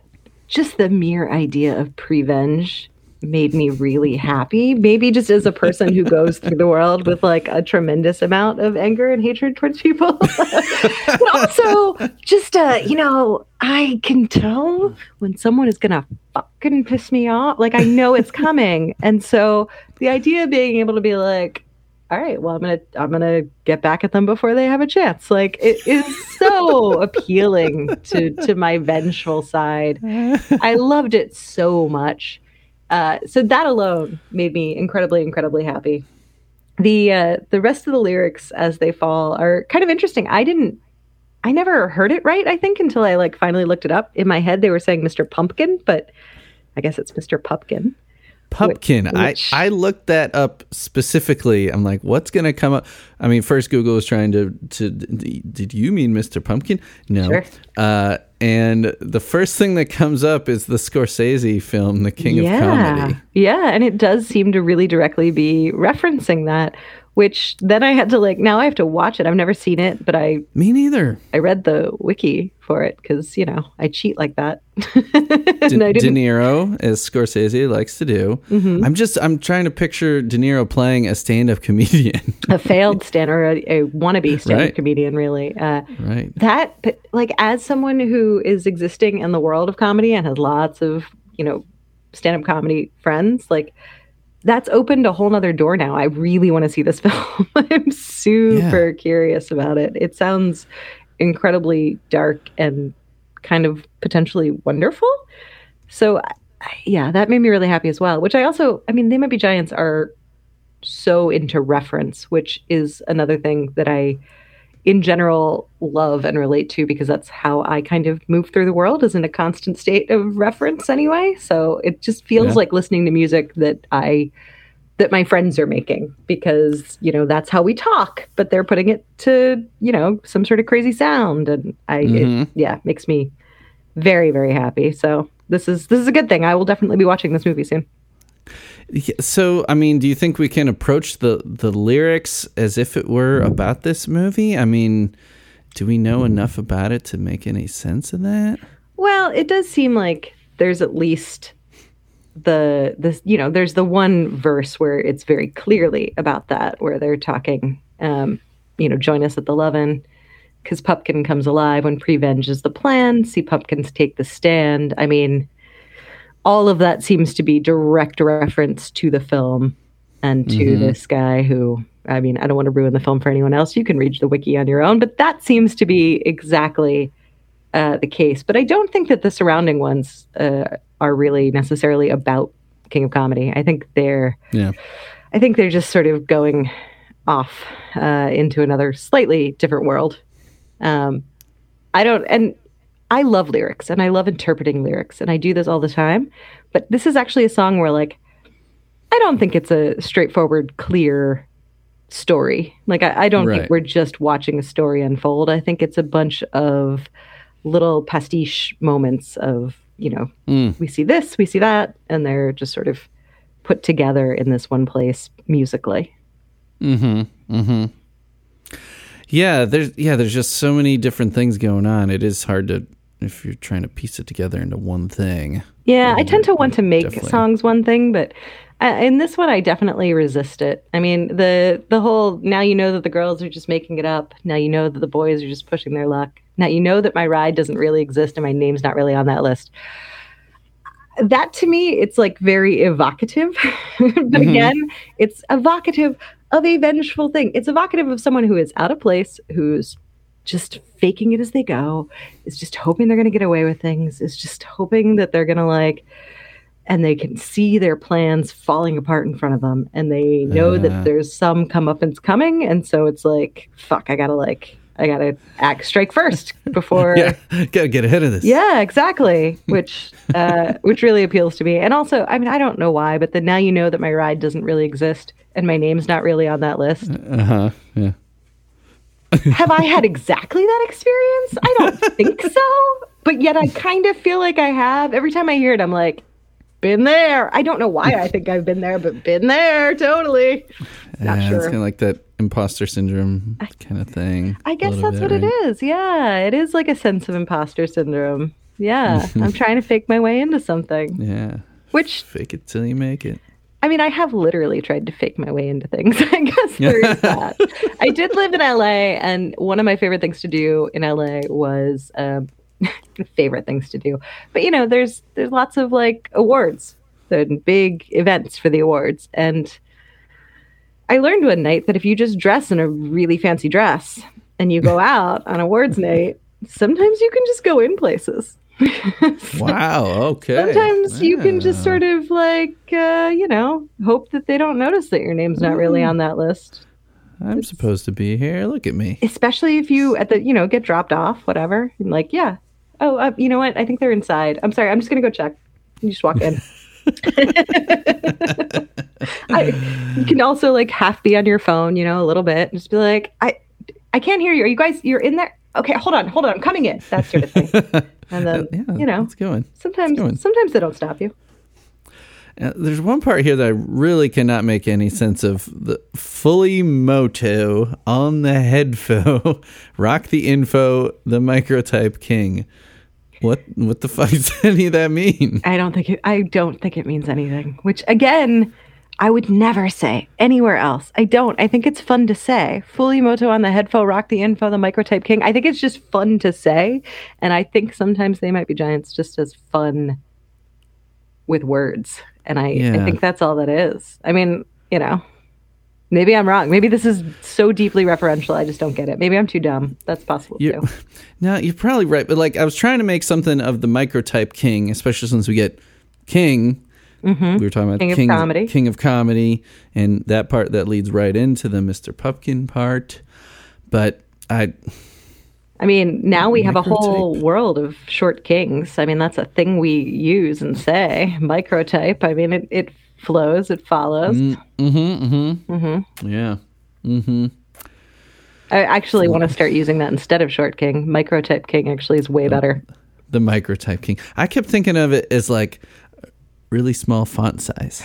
just the mere idea of prevenge made me really happy. Maybe just as a person who goes through the world with like a tremendous amount of anger and hatred towards people, [laughs] but also just uh, you know, I can tell when someone is gonna fucking piss me off. Like I know it's coming, and so the idea of being able to be like all right well i'm gonna i'm gonna get back at them before they have a chance like it is so [laughs] appealing to to my vengeful side i loved it so much uh, so that alone made me incredibly incredibly happy. The uh, the rest of the lyrics as they fall are kind of interesting. I didn't i never heard it right i think until i like finally looked it up. In my head they were saying mr pumpkin but i guess it's mr pupkin Pupkin. which- I, I looked that up specifically. I'm like, what's going to come up? I mean, first Google was trying to, to did you mean Mr. Pumpkin? No. Sure. Uh, and the first thing that comes up is the Scorsese film, The King of Comedy. Yeah, and it does seem to really directly be referencing that, which then I had to like now I have to watch it. I've never seen it, but I Me neither. I read the wiki for it because you know I cheat like that. [laughs] De, De. Niro, as Scorsese likes to do. Mm-hmm. I'm just I'm trying to picture De Niro playing a stand-up comedian. [laughs] a failed stand or a, a wannabe stand-up Right. comedian, really. Uh, right. that but like as someone who is existing in the world of comedy and has lots of you know stand-up comedy friends like that's opened a whole nother door now. I really want to see this [laughs] film. I'm super curious about it. It sounds incredibly dark and kind of potentially wonderful. So yeah that made me really happy as well which i also i mean they might be giants are so into reference which is another thing that i in general love and relate to because that's how I kind of move through the world is in a constant state of reference anyway. So it just feels Yeah. like listening to music that I that my friends are making because, you know, that's how we talk, but they're putting it to, you know, some sort of crazy sound and I Mhm. it, yeah, makes me very very happy. So this is this is a good thing. I will definitely be watching this movie soon. So, I mean, do you think we can approach the the lyrics as if it were about this movie? I mean, do we know enough about it to make any sense of that? Well, it does seem like there's at least the this you know there's the one verse where it's very clearly about that where they're talking um you know join us at the lovin because Pupkin comes alive when Prevenge is the plan. See Pupkins take the stand. I mean, all of that seems to be direct reference to the film and to this guy who, I mean, I don't want to ruin the film for anyone else. You can read the wiki on your own, but that seems to be exactly uh, the case. But I don't think that the surrounding ones uh, are really necessarily about King of Comedy. I think they're Yeah. I think they're just sort of going off uh, into another slightly different world. Um, I don't, and I love lyrics and I love interpreting lyrics, and I do this all the time. But this is actually a song where, like, I don't think it's a straightforward, clear story. Like, I, I don't Right. think we're just watching a story unfold. I think it's a bunch of little pastiche moments of, you know, Mm. we see this, we see that, and they're just sort of put together in this one place musically. Mm-hmm. Mm-hmm. Yeah, there's yeah, there's just so many different things going on. It is hard to if you're trying to piece it together into one thing. Yeah, I tend to want to make Definitely. songs one thing, but uh, in this one, I definitely resist it. I mean, the the whole now you know that the girls are just making it up. Now you know that the boys are just pushing their luck. Now you know that my ride doesn't really exist and my name's not really on that list. That to me, it's like very evocative. [laughs] but again, it's evocative of a vengeful thing. It's evocative of someone who is out of place, who's just faking it as they go, is just hoping they're going to get away with things, is just hoping that they're going to like, and they can see their plans falling apart in front of them, and they know Uh. that there's some comeuppance coming, and so it's like, fuck, I gotta like, I gotta act strike first before. [laughs] Yeah, gotta get ahead of this. Yeah, exactly. Which uh, which really appeals to me. And also, I mean, I don't know why, but then now you know that my ride doesn't really exist and my name's not really on that list. Uh huh. Yeah. Have I had exactly that experience? I don't [laughs] think so. But yet I kind of feel like I have. Every time I hear it, I'm like, been there. I don't know why I think I've been there, but been there, totally. Not yeah, sure. It's kind of like that imposter syndrome kind of thing. I guess that's bit, what right? it is. Yeah, it is like a sense of imposter syndrome. Yeah, I'm [laughs] trying to fake my way into something. Yeah. Which Fake it till you make it. I mean, I have literally tried to fake my way into things. [laughs] I guess [laughs] there is that. I did live in LA, and one of my favorite things to do in LA was um, [laughs] favorite things to do. But you know, there's there's lots of like awards, and big events for the awards, and I learned one night that if you just dress in a really fancy dress and you go [laughs] out on awards night, sometimes you can just go in places. [laughs] Wow. Okay. Sometimes you can just sort of like, uh, you know, hope that they don't notice that your name's not really Mm. on that list. I'm supposed to be here. Look at me. Especially if you at the, you know, get dropped off, whatever. And like, yeah. Oh, uh, you know what? I think they're inside. I'm sorry. I'm just gonna go check. You just walk in. [laughs] I, you can also like half be on your phone, you know, a little bit, and just be like, I, I can't hear you. Are you guys? You're in there? Okay, hold on, hold on. I'm coming in. That sort of thing. [laughs] And then, yeah, you know, it's going. sometimes, going. sometimes they don't stop you. Uh, there's one part here that I really cannot make any sense of. The fully moto on the headphone, [laughs] rock the info, the microtype king. What what the fuck [laughs] does any of that mean? I don't think it, I don't think it means anything. Which again, I would never say anywhere else. I don't. I think it's fun to say. Fully moto on the headphone, rock the info, the microtype king. I think it's just fun to say, and I think sometimes they might be giants just as fun with words. And I, Yeah. I think that's all that is. I mean, you know, maybe I'm wrong. Maybe this is so deeply referential. I just don't get it. Maybe I'm too dumb. That's possible You- too. [laughs] No, you're probably right, but like I was trying to make something of the microtype king, especially since we get king. We were talking about Mm-hmm. King of comedy. king of comedy, and that part that leads right into the Mr. Pupkin part. But I, I mean, now we have a whole world of short kings. I mean, that's a thing we use and say. Microtype. I mean, it, it flows, it follows. mm-hmm, mm-hmm, mm-hmm. yeah, mm-hmm. I actually want to start using that instead of short king. Microtype king actually is way better. The microtype king. I kept thinking of it as like really small font size,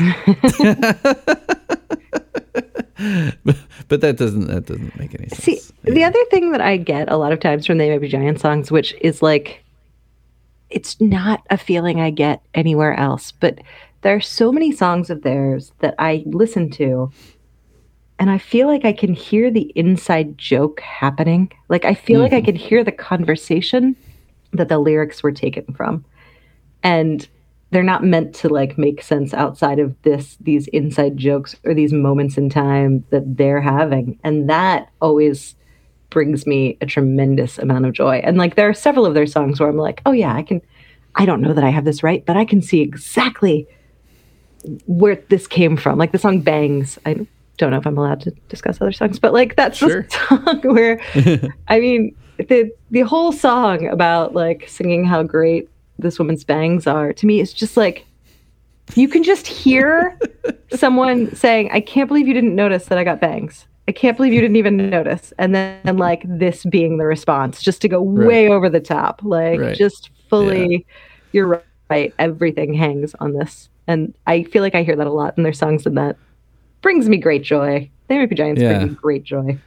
but, [laughs] [laughs] but that doesn't that doesn't make any sense. See, the other thing that I get a lot of times from They Might Be Giant songs, which is like, it's not a feeling I get anywhere else, but there are so many songs of theirs that I listen to and I feel like I can hear the inside joke happening. Like, I feel like I mm-hmm. can hear the conversation that the lyrics were taken from. And they're not meant to like make sense outside of this these inside jokes or these moments in time that they're having and that always brings me a tremendous amount of joy and like there are several of their songs where i'm like oh yeah i can i don't know that i have this right but i can see exactly where this came from. Like the song bangs. I don't know if i'm allowed to discuss other songs but like that's Sure. the song [laughs] where i mean the the whole song about like singing how great this woman's bangs are to me is just like you can just hear [laughs] someone saying i can't believe you didn't notice that i got bangs. I can't believe you didn't even notice. And then and like this being the response just to go way over the top. Like Right. just fully you're right everything hangs on this and i feel like i hear that a lot in their songs and that brings me great joy they might be giants Yeah. bring me great joy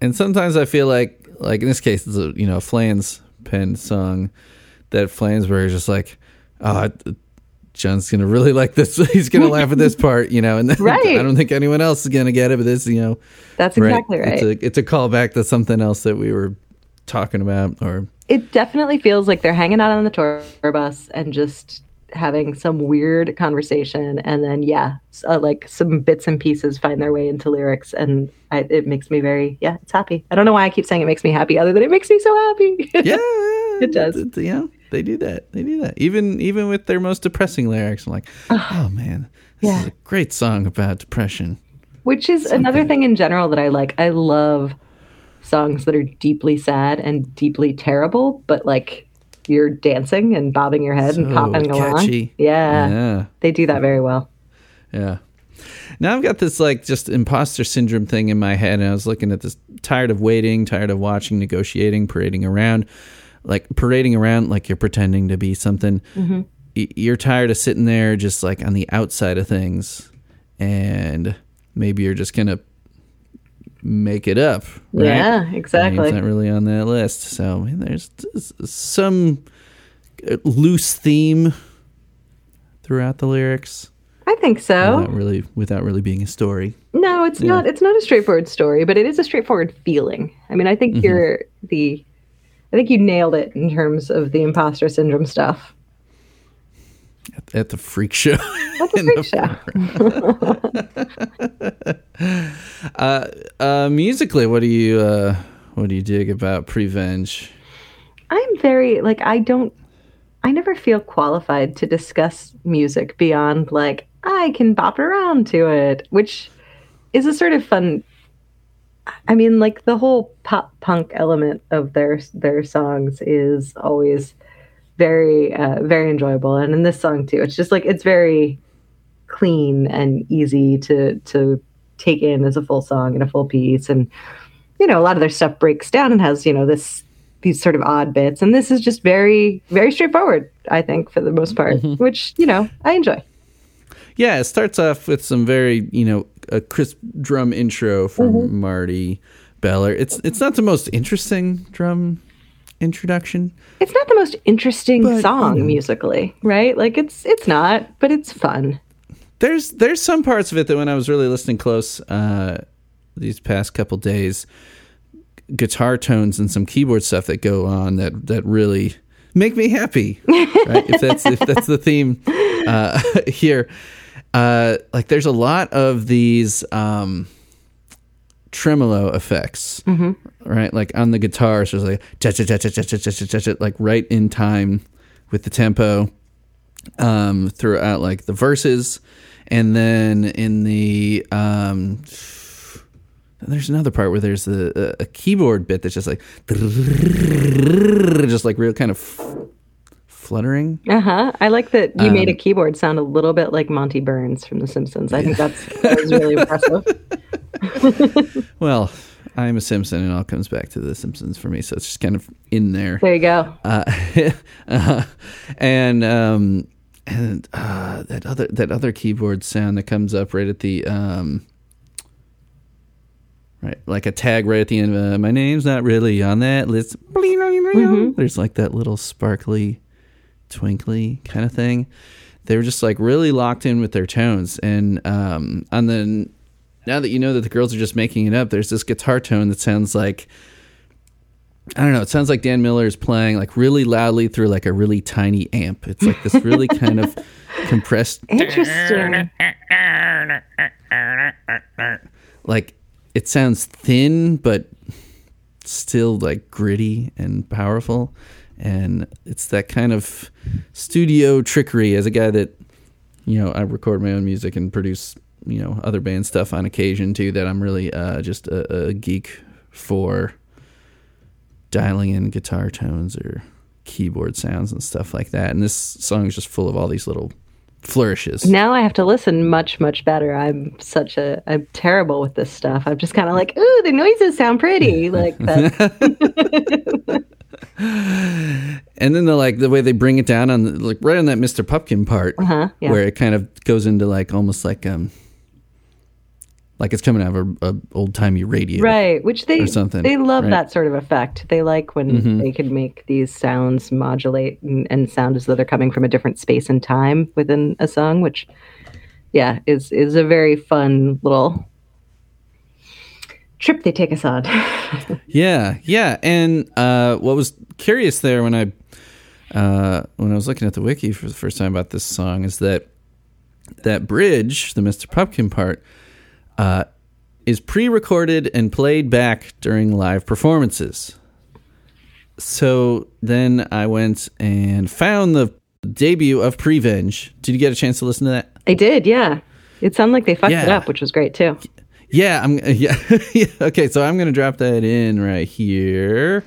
and sometimes I feel like, like in this case, it's a you know Flans pen song that Flansburgh is just like, oh, John's gonna really [laughs] like this. [laughs] He's gonna laugh at this part, you know, and then [laughs] Right. I don't think anyone else is gonna get it, but this, you know, that's exactly right, It's a it's a callback to something else that we were talking about, or it definitely feels like they're hanging out on the tour bus and just having some weird conversation and then yeah uh, like some bits and pieces find their way into lyrics and I, it makes me very yeah it's happy i don't know why i keep saying it makes me happy other than it makes me so happy [laughs] yeah, It does. it- know, they do that. They do that. Even even with their most depressing lyrics, I'm like, oh man, this is Yeah. a great song about depression. which is another thing in general that i like i love songs that are deeply sad and deeply terrible but like you're dancing and bobbing your head and So popping along yeah Yeah. they do that very well Yeah. Now I've got this like just imposter syndrome thing in my head, and I was looking at this tired of waiting, tired of watching, negotiating, parading around, like parading around like you're pretending to be something. Mm-hmm. You're tired of sitting there just like on the outside of things, and maybe you're just gonna make it up. Right? yeah exactly It's not really on that list. So I mean, there's some uh, loose theme throughout the lyrics i think so without really without really being a story. No, it's not. It's not a straightforward story, but it is a straightforward feeling. I mean, I think Mm-hmm. you're the. I think you nailed it in terms of the imposter syndrome stuff. At, at the freak show. That's a freak [laughs] show. [laughs] uh, uh, musically, what do you uh, what do you dig about Prevenge? I'm very like I don't. I never feel qualified to discuss music beyond like I can bop around to it, which is a sort of fun. I mean, like the whole pop punk element of their their songs is always very uh, very enjoyable, and in this song too, it's just like it's very clean and easy to to take in as a full song and a full piece, and you know a lot of their stuff breaks down and has you know this these sort of odd bits, and this is just very very straightforward. I think for the most part, which you know I enjoy. yeah, it starts off with some very you know a crisp drum intro from Mm-hmm. Marty Beller. It's it's not the most interesting drum introduction. It's not the most interesting But, song you know. musically, right? Like it's it's not, but it's fun. there's there's some parts of it that when I was really listening close uh, these past couple days, guitar tones and some keyboard stuff that go on that that really make me happy. Right? if that's if that's the theme uh, [laughs] here, uh, like there's a lot of these. Um, tremolo effects right? Like on the guitar, so it's like like right in time with the tempo um, throughout like the verses, and then in the um, there's another part where there's a, a, keyboard bit that's just like just like real kind of f- fluttering. Uh huh. I like that you um, made a um, keyboard sound a little bit like Monty Burns from The Simpsons. I yeah. think that's that was really impressive. [laughs] well, I'm a Simpson, and it all comes back to the Simpsons for me, so it's just kind of in there. There you go. uh, [laughs] uh, and um, and uh, that other that other keyboard sound that comes up right at the um, right like a tag right at the end. Uh, My name's not really on that list. There's like that little sparkly, twinkly kind of thing. They were just like really locked in with their tones, and um, on the now that you know that the girls are just making it up, there's this guitar tone that sounds like I don't know. It sounds like Dan Miller is playing like really loudly through like a really tiny amp. It's like this really kind of [laughs] compressed, Interesting. like it sounds thin but still like gritty and powerful. And it's that kind of studio trickery as a guy that, you know, I record my own music and produce, you know, other band stuff on occasion too, that I'm really uh, just a, a geek for dialing in guitar tones or keyboard sounds and stuff like that. And this song is just full of all these little flourishes. Now I have to listen much, much better. I'm such a I'm terrible with this stuff. I'm just kind of like, ooh, the noises sound pretty. [laughs] Like that. And then the like the way they bring it down on the, like right on that Mr. Pupkin part Uh-huh, yeah. where it kind of goes into like almost like um like it's coming out of a, a old timey radio. right. Which they Or something, they love right? that sort of effect. They like when Mhm. they can make these sounds modulate and, and sound as though they're coming from a different space and time within a song, which yeah, is is a very fun little trip they take us on. [laughs] Yeah, yeah. And uh, what was curious there when I uh, when I was looking at the wiki for the first time about this song is that that bridge, the Mr. Pupkin part, uh, is pre-recorded and played back during live performances. So then I went and found the debut of Prevenge. Did you get a chance to listen to that? I did, yeah. It sounded like they fucked it up, which was great too. Yeah, I'm [laughs] yeah. yeah. Okay, so I'm gonna drop that in right here.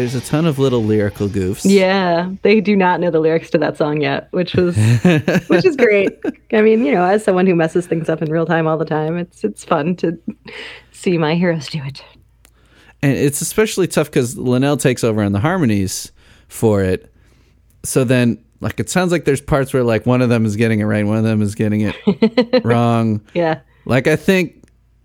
There's a ton of little lyrical goofs. Yeah, they do not know the lyrics to that song yet, which was which is great. [laughs] I mean, you know, as someone who messes things up in real time all the time, it's it's fun to see my heroes do it. and it's especially tough because Linnell takes over on the harmonies for it. So then, like, it sounds like there's parts where like one of them is getting it right, one of them is getting it [laughs] wrong. Yeah. Like I think,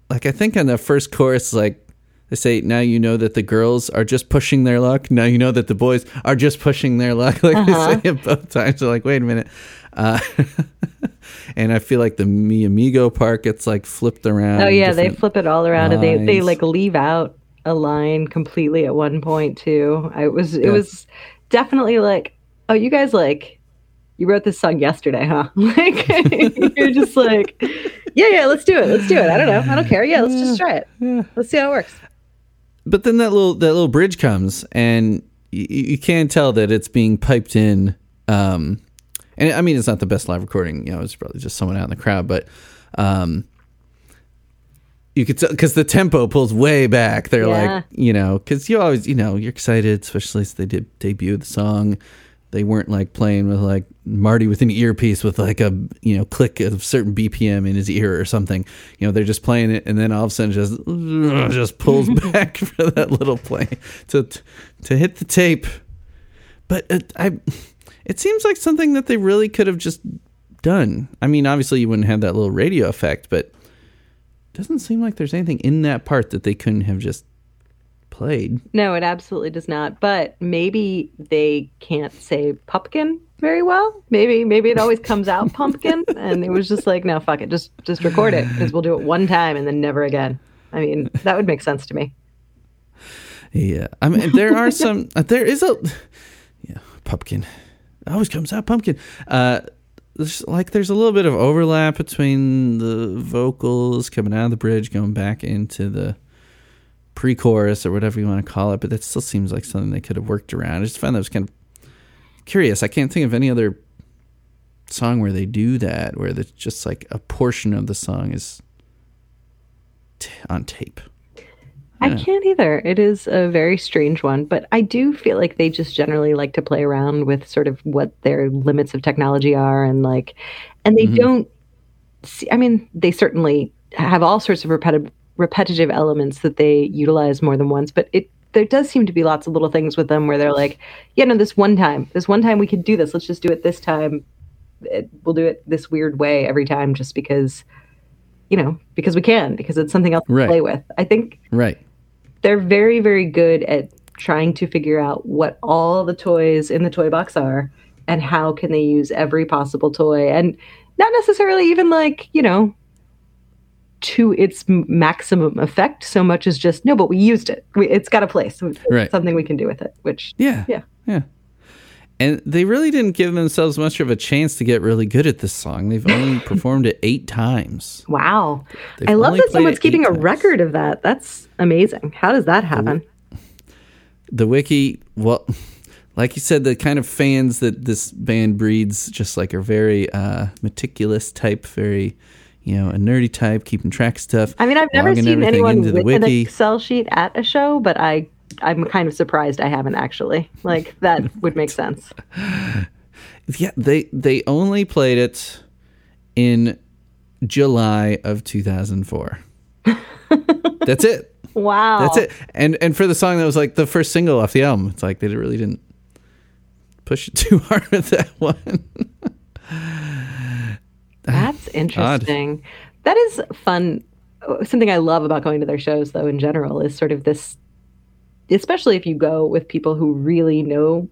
like I think on the first chorus, like they say, now you know that the girls are just pushing their luck. Now you know that the boys are just pushing their luck. [laughs] Like Uh-huh. they say it both times. So like, wait a minute. Uh, [laughs] and I feel like the Mi Amigo part gets like flipped around. Oh yeah, they flip it all around and they they like leave out a line completely at one point too. I was it Yeah. was definitely like, oh, you guys like you wrote this song yesterday, huh? [laughs] Like you're just like, yeah, yeah, let's do it, let's do it. I don't know, I don't care. Yeah, let's just try it. Let's see how it works. But then that little that little bridge comes and you, you can tell that it's being piped in um and i mean it's not the best live recording you know it's probably just someone out in the crowd but um you could tell because the tempo pulls way back they're Yeah. like you know because you always you know you're excited especially since they did debut the song they weren't like playing with like Marty with an earpiece with like a you know click of certain BPM in his ear or something. You know they're just playing it, and then all of a sudden just [laughs] just pulls [laughs] back for that little play to to hit the tape. But it, I, it seems like something that they really could have just done. I mean, obviously you wouldn't have that little radio effect, but it doesn't seem like there's anything in that part that they couldn't have just played. No, it absolutely does not. But maybe they can't say pumpkin very well. Maybe maybe it always comes out pumpkin, and it was just like, no, fuck it, just just record it because we'll do it one time and then never again. I mean, that would make sense to me. Yeah, I mean there are [laughs] some. uh, there is a yeah pumpkin. It always comes out pumpkin. Uh, there's like there's a little bit of overlap between the vocals coming out of the bridge, going back into the pre-chorus or whatever you want to call it. But that still seems like something they could have worked around. I just found that was kind of curious. I can't think of any other song where they do that, where it's just like a portion of the song is t- on tape. I Yeah. can't either. It is a very strange one, but I do feel like they just generally like to play around with sort of what their limits of technology are and like and they mm-hmm. don't see I mean, they certainly have all sorts of repetitive repetitive elements that they utilize more than once, but it there does seem to be lots of little things with them where they're like, yeah, no, this one time, this one time we could do this. Let's just do it this time. It, we'll do it this weird way every time just because, you know, because we can, because it's something else Right. to play with. I think Right. they're very very good at trying to figure out what all the toys in the toy box are and how can they use every possible toy and not necessarily even like you know to its maximum effect so much as just no but we used it we, it's got a place Right. something we can do with it which Yeah. Yeah. Yeah. And they really didn't give themselves much of a chance to get really good at this song. They've only [laughs] performed it eight times. wow They've i love that someone's keeping a times. record of that that's amazing how does that happen The wiki, well, [laughs] like you said, the kind of fans that this band breeds just like are very uh, meticulous type, very, you know, a nerdy type, keeping track of stuff. I mean, I've never seen anyone with an. Excel sheet at a show, but I, I'm kind of surprised I haven't actually. Like that [laughs] would make sense. Yeah, they they only played it in July of 2004. [laughs] That's it. Wow, That's it. And and for the song that was like the first single off the album, it's like they really didn't push it [laughs] too hard with that one. That's [laughs] interesting. That is fun. Something I love about going to their shows, though, in general, is sort of this, especially if you go with people who really know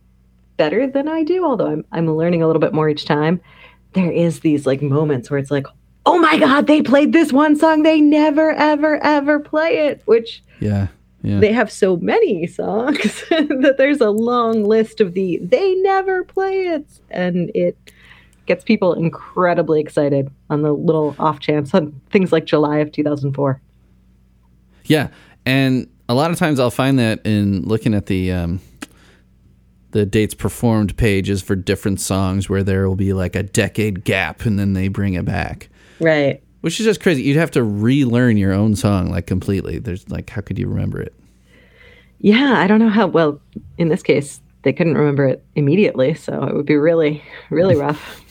better than I do, although I'm, I'm learning a little bit more each time. There is these like moments where it's like, oh my God, they played this one song. They never, ever, ever play it, which Yeah. Yeah. they have so many songs [laughs] that there's a long list of the they never play it and it gets people incredibly excited on the little off chance on things like july of 2004 Yeah, and a lot of times I'll find that in looking at the um, the dates performed pages for different songs, where there will be like a decade gap, and then they bring it back, right which is just crazy. You'd have to relearn your own song like completely. There's like, how could you remember it? Yeah, I don't know how. Well, in this case, they couldn't remember it immediately, so it would be really, really [laughs] rough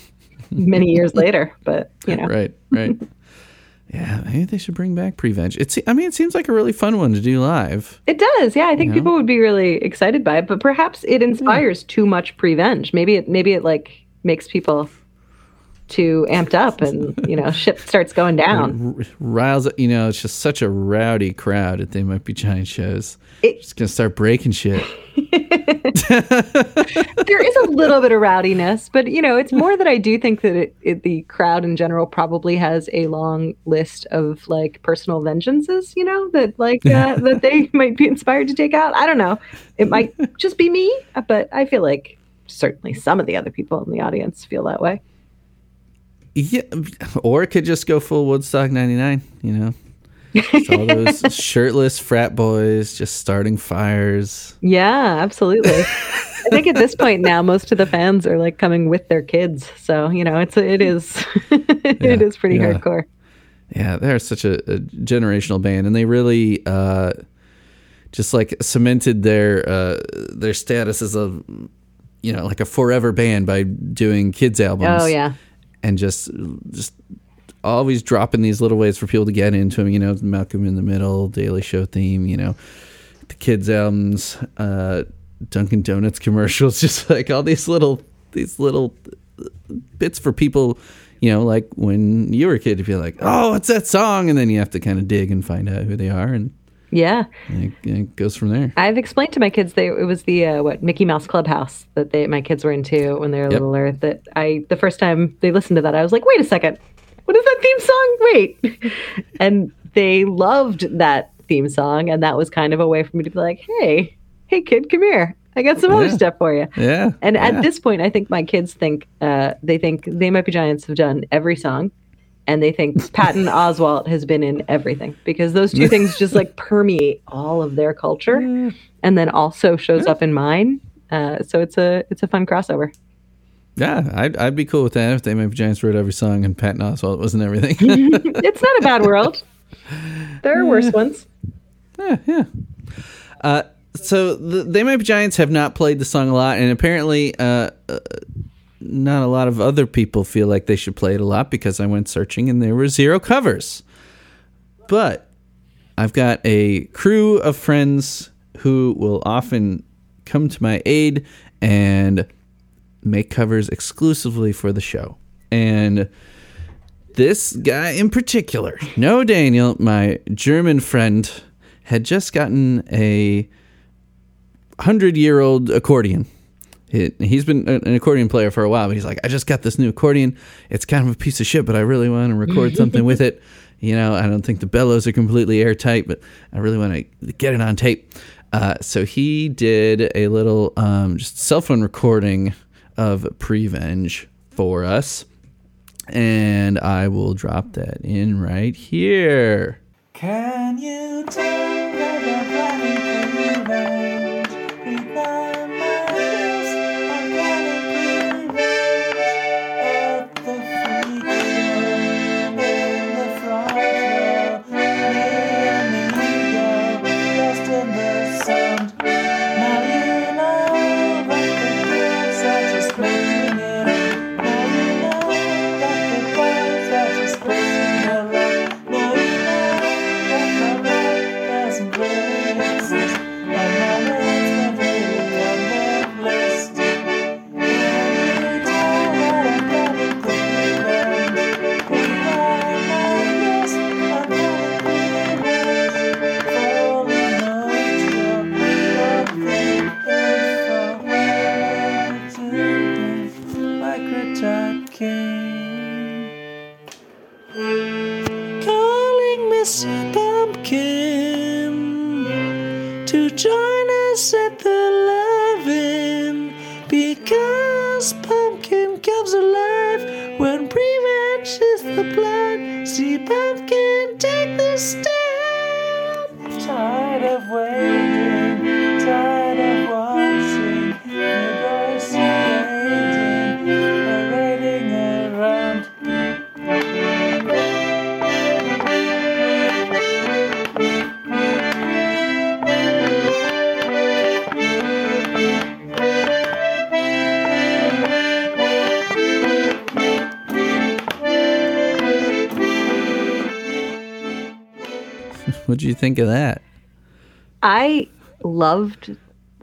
many years [laughs] later. But you know, Right, right. [laughs] yeah, maybe they should bring back Prevenge. It's I mean, it seems like a really fun one to do live. it does. Yeah, I think Yeah. people would be really excited by it. But perhaps it inspires too much prevenge. Maybe it, maybe it like makes people too amped up, and you know, shit starts going [laughs] down. R- riles, you know, it's just such a rowdy crowd at They Might Be Giant shows. It- just gonna start breaking shit. [laughs] there is a little bit of rowdiness, but you know, it's more that I do think that it, it, the crowd in general probably has a long list of like personal vengeances. You know, that like uh, [laughs] that they might be inspired to take out. I don't know. It might just be me, but I feel like certainly some of the other people in the audience feel that way. Yeah, or it could just go full Woodstock '99. You know, It's all those shirtless frat boys just starting fires. Yeah, absolutely. I think at this point now, most of the fans are like coming with their kids, so you know, it's it is [laughs] it Yeah, is pretty yeah. hardcore. Yeah, they're such a, a generational band, and they really uh, just like cemented their uh, their status as a you know like a forever band by doing kids albums. Oh yeah. and just just always dropping these little ways for people to get into them. You know, Malcolm in the Middle, Daily Show theme. You know, the kids albums, uh, Dunkin' Donuts commercials, [laughs] just like all these little these little bits for people. You know, like when you were a kid, to be like, "Oh, what's that song?" and then you have to kind of dig and find out who they are, and Yeah. it, it goes from there. I've explained to my kids they it was the uh, what Mickey Mouse Clubhouse that they my kids were into when they were Yep. littler. That I the first time they listened to that I was like, wait a second, what is that theme song? Wait, [laughs] and they loved that theme song, and that was kind of a way for me to be like, hey, hey kid, come here, I got some other stuff for you. Yeah, And yeah. at this point, I think my kids think uh, they think they might be giants have done every song, and they think [laughs] Patton Oswalt has been in everything because those two things just like permeate all of their culture, and then also shows up in mine. Uh, so it's a it's a fun crossover. Yeah, I'd, I'd be cool with that if They Might Be Giants wrote every song and Patton Oswalt wasn't everything. [laughs] [laughs] it's not a bad world. There are worse ones. Yeah, yeah. Uh, so the, They Might Be Giants have not played the song a lot, and apparently, uh, uh, not a lot of other people feel like they should play it a lot because I went searching and there were zero covers. But I've got a crew of friends who will often come to my aid and make covers exclusively for the show. And this guy in particular, no Daniel, my German friend, had just gotten a hundred year old accordion. He- He's been an accordion player for a while, but he's like, I just got this new accordion. It's kind of a piece of shit, but I really want to record [laughs] something with it. You know, I don't think the bellows are completely airtight, but I really want to get it on tape. Uh, so he did a little um, just cell phone recording of Prevenge for us and I will drop that in right here. Can you is the plan. See Pupkin take the stand. Tired of waiting, What'd you think of that? I loved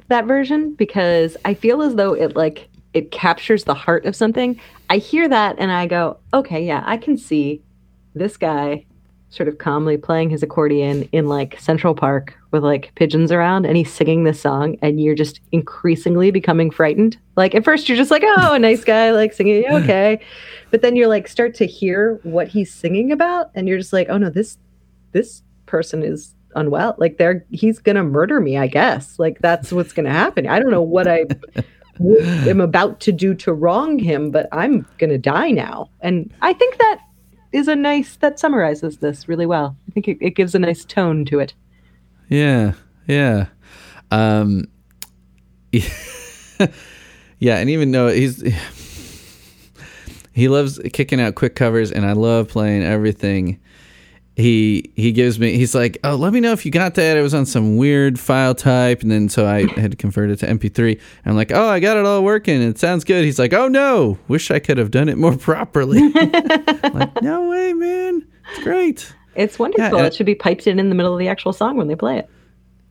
that version because I feel as though it like it captures the heart of something. I hear that and I go, okay, yeah, I can see this guy sort of calmly playing his accordion in like Central Park with like pigeons around and he's singing this song and you're just increasingly becoming frightened. Like at first you're just like, oh, a nice guy like singing, [laughs] okay. But then you're like start to hear what he's singing about and you're just like, oh no, this this person is unwell. Like they're he's gonna murder me, I guess. Like that's what's gonna happen. I don't know what i [laughs] am about to do to wrong him, but I'm gonna die now. And I think that is a nice that summarizes this really well. I think it, it gives a nice tone to it. Yeah, yeah, um, [laughs] yeah, and even though he's he loves kicking out quick covers, and I love playing everything. He he gives me he's like oh let me know if you got that it was on some weird file type and then so I had to convert it to MP3 and I'm like oh I got it all working it sounds good he's like oh no wish I could have done it more [laughs] properly [laughs] like no way man it's great It's wonderful. Yeah, it should be piped in in the middle of the actual song when they play it.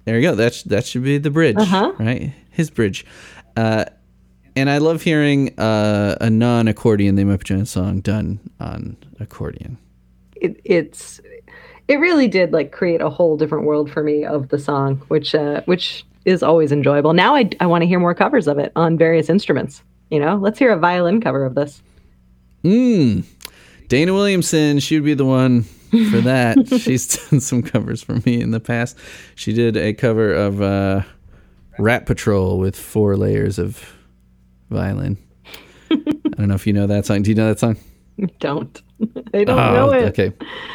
There you go. That's that should be the bridge, Uh-huh. right? His bridge. Uh, and I love hearing uh, a non-accordion "They Might Be Giant" song done on accordion. It, it's it really did like create a whole different world for me of the song which uh which is always enjoyable now i, I want to hear more covers of it on various instruments you know let's hear a violin cover of this Mm. Dana Williamson, she would be the one for that. [laughs] She's done some covers for me in the past. She did a cover of uh, Rat Patrol with four layers of violin. [laughs] I don't know if you know that song. Do you know that song? don't [laughs] i don't know it Oh, Okay.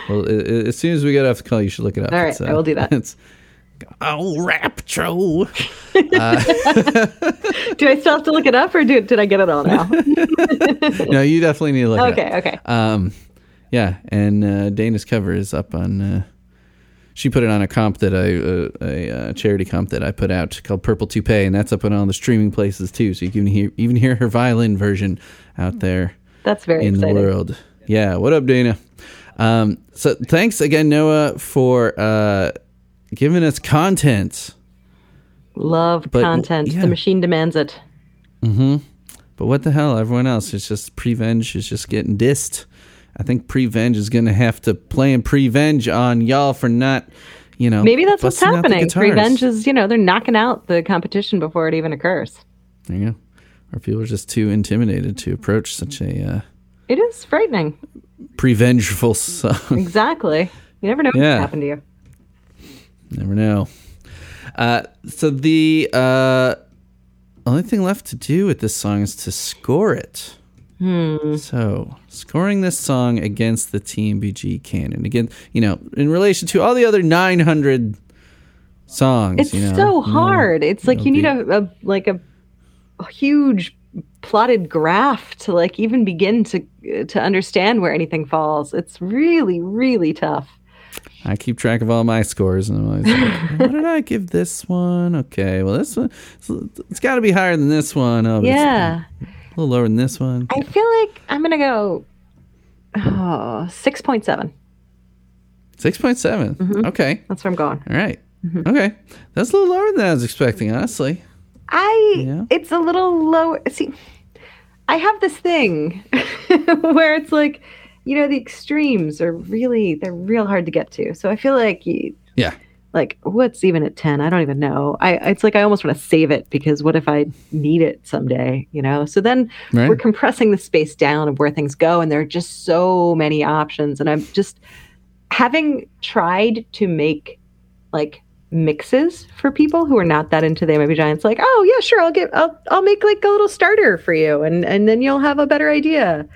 Well, i- i- as soon as we get off the call, you should look it up. All right, I will do that. It's, oh, Raptro. [laughs] [laughs] do i still have to look it up or do, did i get it all now no, you definitely need to look it okay up. okay Um, yeah, and uh, Dana's cover is up on. Uh, she put it on a comp that I uh, a uh, charity comp that I put out called Purple Toupee, and that's up on all the streaming places too. So you can hear even hear her violin version out there that's very in exciting the world. Yeah, what up, Dana? Um, so thanks again, Noah, for uh, giving us content. love But, content yeah. the machine demands it Mm-hmm. But what the hell? Everyone else is just Prevenge is just getting dissed. I think Prevenge is going to have to play in Prevenge on y'all for not, you know. maybe that's what's busting out the happening guitars. revenge is you know they're knocking out the competition before it even occurs There you go. Or people are just too intimidated to approach such a uh, it is frightening prevengeful song. exactly you never know what Yeah. can happen to you Never know. Uh, so the uh, only thing left to do with this song is to score it. Hmm. So scoring this song against the TMBG canon again, you know, in relation to all the other 900 songs. It's you know, so you know, hard. It's like you need a, a like a, a huge plotted graph to like even begin to to understand where anything falls. It's really really tough. I keep track of all my scores, and I'm always like, [laughs] what did I give this one? Okay, well this one, it's got to be higher than this one. Oh, Yeah. a little lower than this one. I feel like I'm gonna go oh, 6.7. Six point seven. Mm-hmm. Okay, That's where I'm going. all right. Mm-hmm. Okay, that's a little lower than I was expecting, honestly. I Yeah. it's a little low. See, I have this thing [laughs] where it's like, you know, the extremes are really they're real hard to get to. So I feel like you, Yeah, like what's even at 10 i don't even know i it's like i almost want to save it because what if i need it someday you know so then Right. we're compressing the space down of where things go and there are just so many options and i'm just having tried to make like mixes for people who are not that into they might be giants like oh yeah sure i'll get i'll i'll make like a little starter for you and and then you'll have a better idea.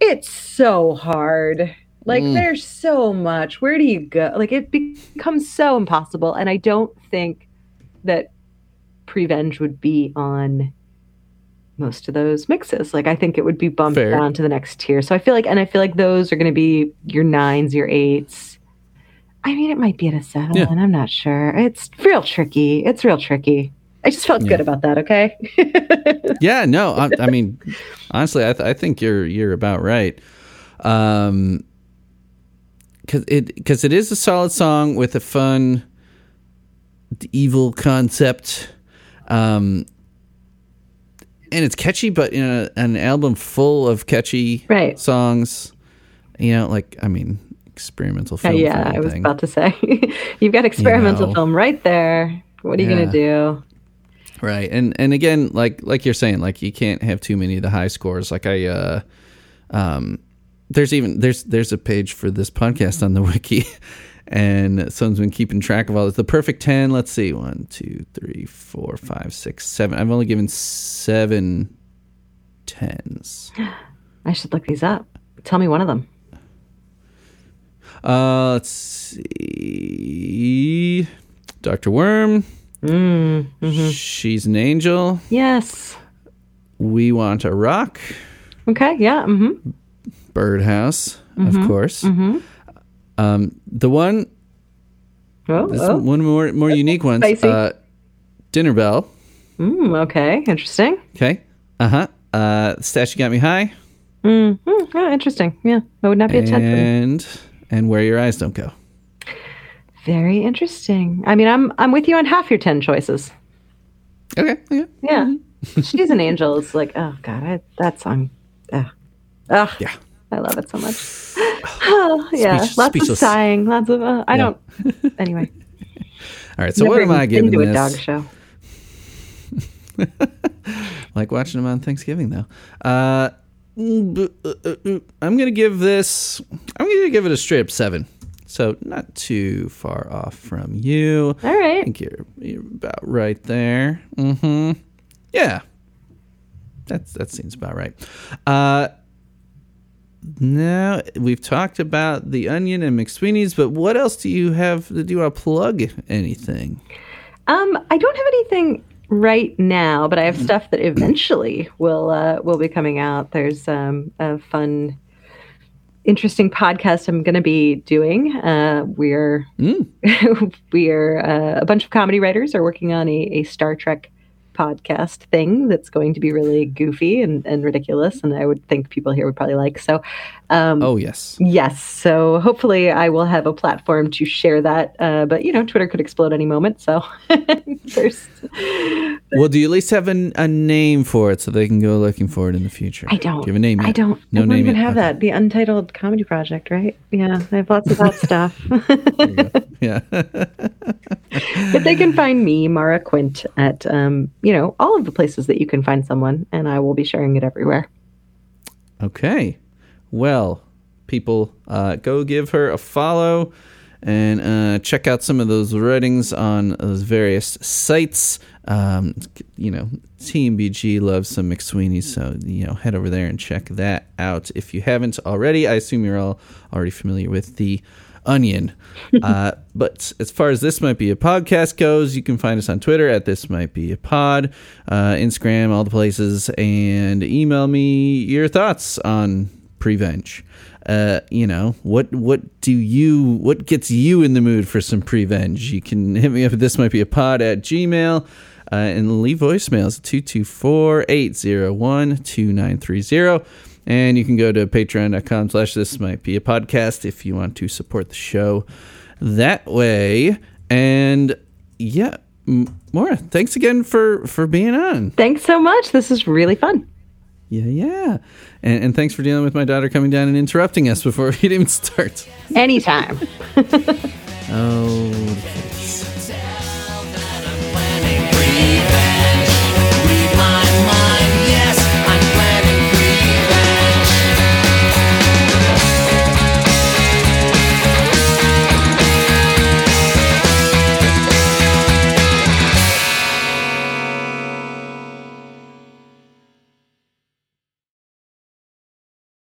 It's so hard. Like Mm. there's so much. Where do you go? Like it becomes so impossible and i don't think that prevenge would be on most of those mixes. Like i think it would be bumped Fair. down to the next tier. So i feel like and i feel like those are going to be your nines your eights i mean it might be at a seven Yeah. i'm not sure it's real tricky it's real tricky i just felt Yeah. good about that okay [laughs] yeah. No, I, I mean, honestly, I, th- I think you're you're about right. Um, because it because it is a solid song with a fun evil concept um and it's catchy but in a, an album full of catchy Right. songs you know like i mean experimental Uh, film yeah, I was about to say. [laughs] You've got experimental know. film right there. What are you Yeah. to do? right and and again like like you're saying like you can't have too many of the high scores like i uh um there's even there's there's a page for this podcast on the [laughs] wiki and someone's been keeping track of all this the perfect 10 let's see one two three four five six seven i've only given seven tens [gasps] I should look these up. Tell me one of them. Uh let's see dr worm Mm, mhm. she's an angel Yes. we want a rock Okay. Yeah. hmm birdhouse Mm-hmm. of course um the one Oh, oh. one more more unique ones. Spicy. Uh, Dinner Bell. Mm, okay. Interesting. Okay. Uh-huh. Uh Statue Got Me High. Mm, mm, oh, interesting. Yeah. That would not be a 10 for me. And and Where Your Eyes Don't Go. Very interesting. I mean, I'm I'm with you on half your 10 choices. Okay. Okay. Yeah. Mm-hmm. [laughs] She's an angel. It's like, oh God, I, that song. Ugh. Ugh. Yeah. I love it so much. Oh, [sighs] [sighs] yeah. Speech- lots speechless. of sighing. Lots of. Uh, I Yeah. don't. [laughs] Anyway. All right. So what am I giving to this? a dog show. [laughs] Like watching them on Thanksgiving though. Uh, I'm gonna give this. I'm gonna give it a straight up seven. So not too far off from you. All right. I think you're, you're about right there. Mm-hmm. Yeah. That's that seems about right. Uh now we've talked about the onion and McSweeney's, but what else do you have? Do you want to plug anything? Um, I don't have anything right now, but I have stuff that eventually will uh, will be coming out. There's um, a fun, interesting podcast I'm going to be doing. Uh, we're [laughs] we're uh, a bunch of comedy writers are working on a, a Star Trek podcast thing that's going to be really goofy and, and ridiculous, and I would think people here would probably like. So, um, Oh yes. Yes. So hopefully I will have a platform to share that. Uh, but, you know, Twitter could explode any moment. So [laughs] there's, Well, do you at least have a, a name for it so they can go looking for it in the future? I don't. Do you have a name? I don't. No I don't name even yet? have Okay. that. The Untitled Comedy Project, right? Yeah. I have lots of that [laughs] stuff. Yeah. [laughs] but they can find me, Maura Quint, at, um, you know, all of the places that you can find someone. And I will be sharing it everywhere. Okay. Well, people, uh, go give her a follow and uh, check out some of those writings on those various sites. Um, you know, TMBG loves some McSweeney, so you know, head over there and check that out if you haven't already. I assume you're all already familiar with the Onion. uh, [laughs] but as far as this might be a podcast goes, you can find us on Twitter at this might be a pod, uh, Instagram, all the places, and email me your thoughts on Prevenge. Uh, you know what? What do you? What gets you in the mood for some Prevenge? You can hit me up at this might be a pod at Gmail. Uh, and leave voicemails at 224-801-2930 and you can go to patreon.com slash this might be a podcast if you want to support the show that way and yeah Maura, thanks again for for being on Thanks so much. This is really fun. yeah yeah and, and thanks for dealing with my daughter coming down and interrupting us before [laughs] we even start Anytime. [laughs] oh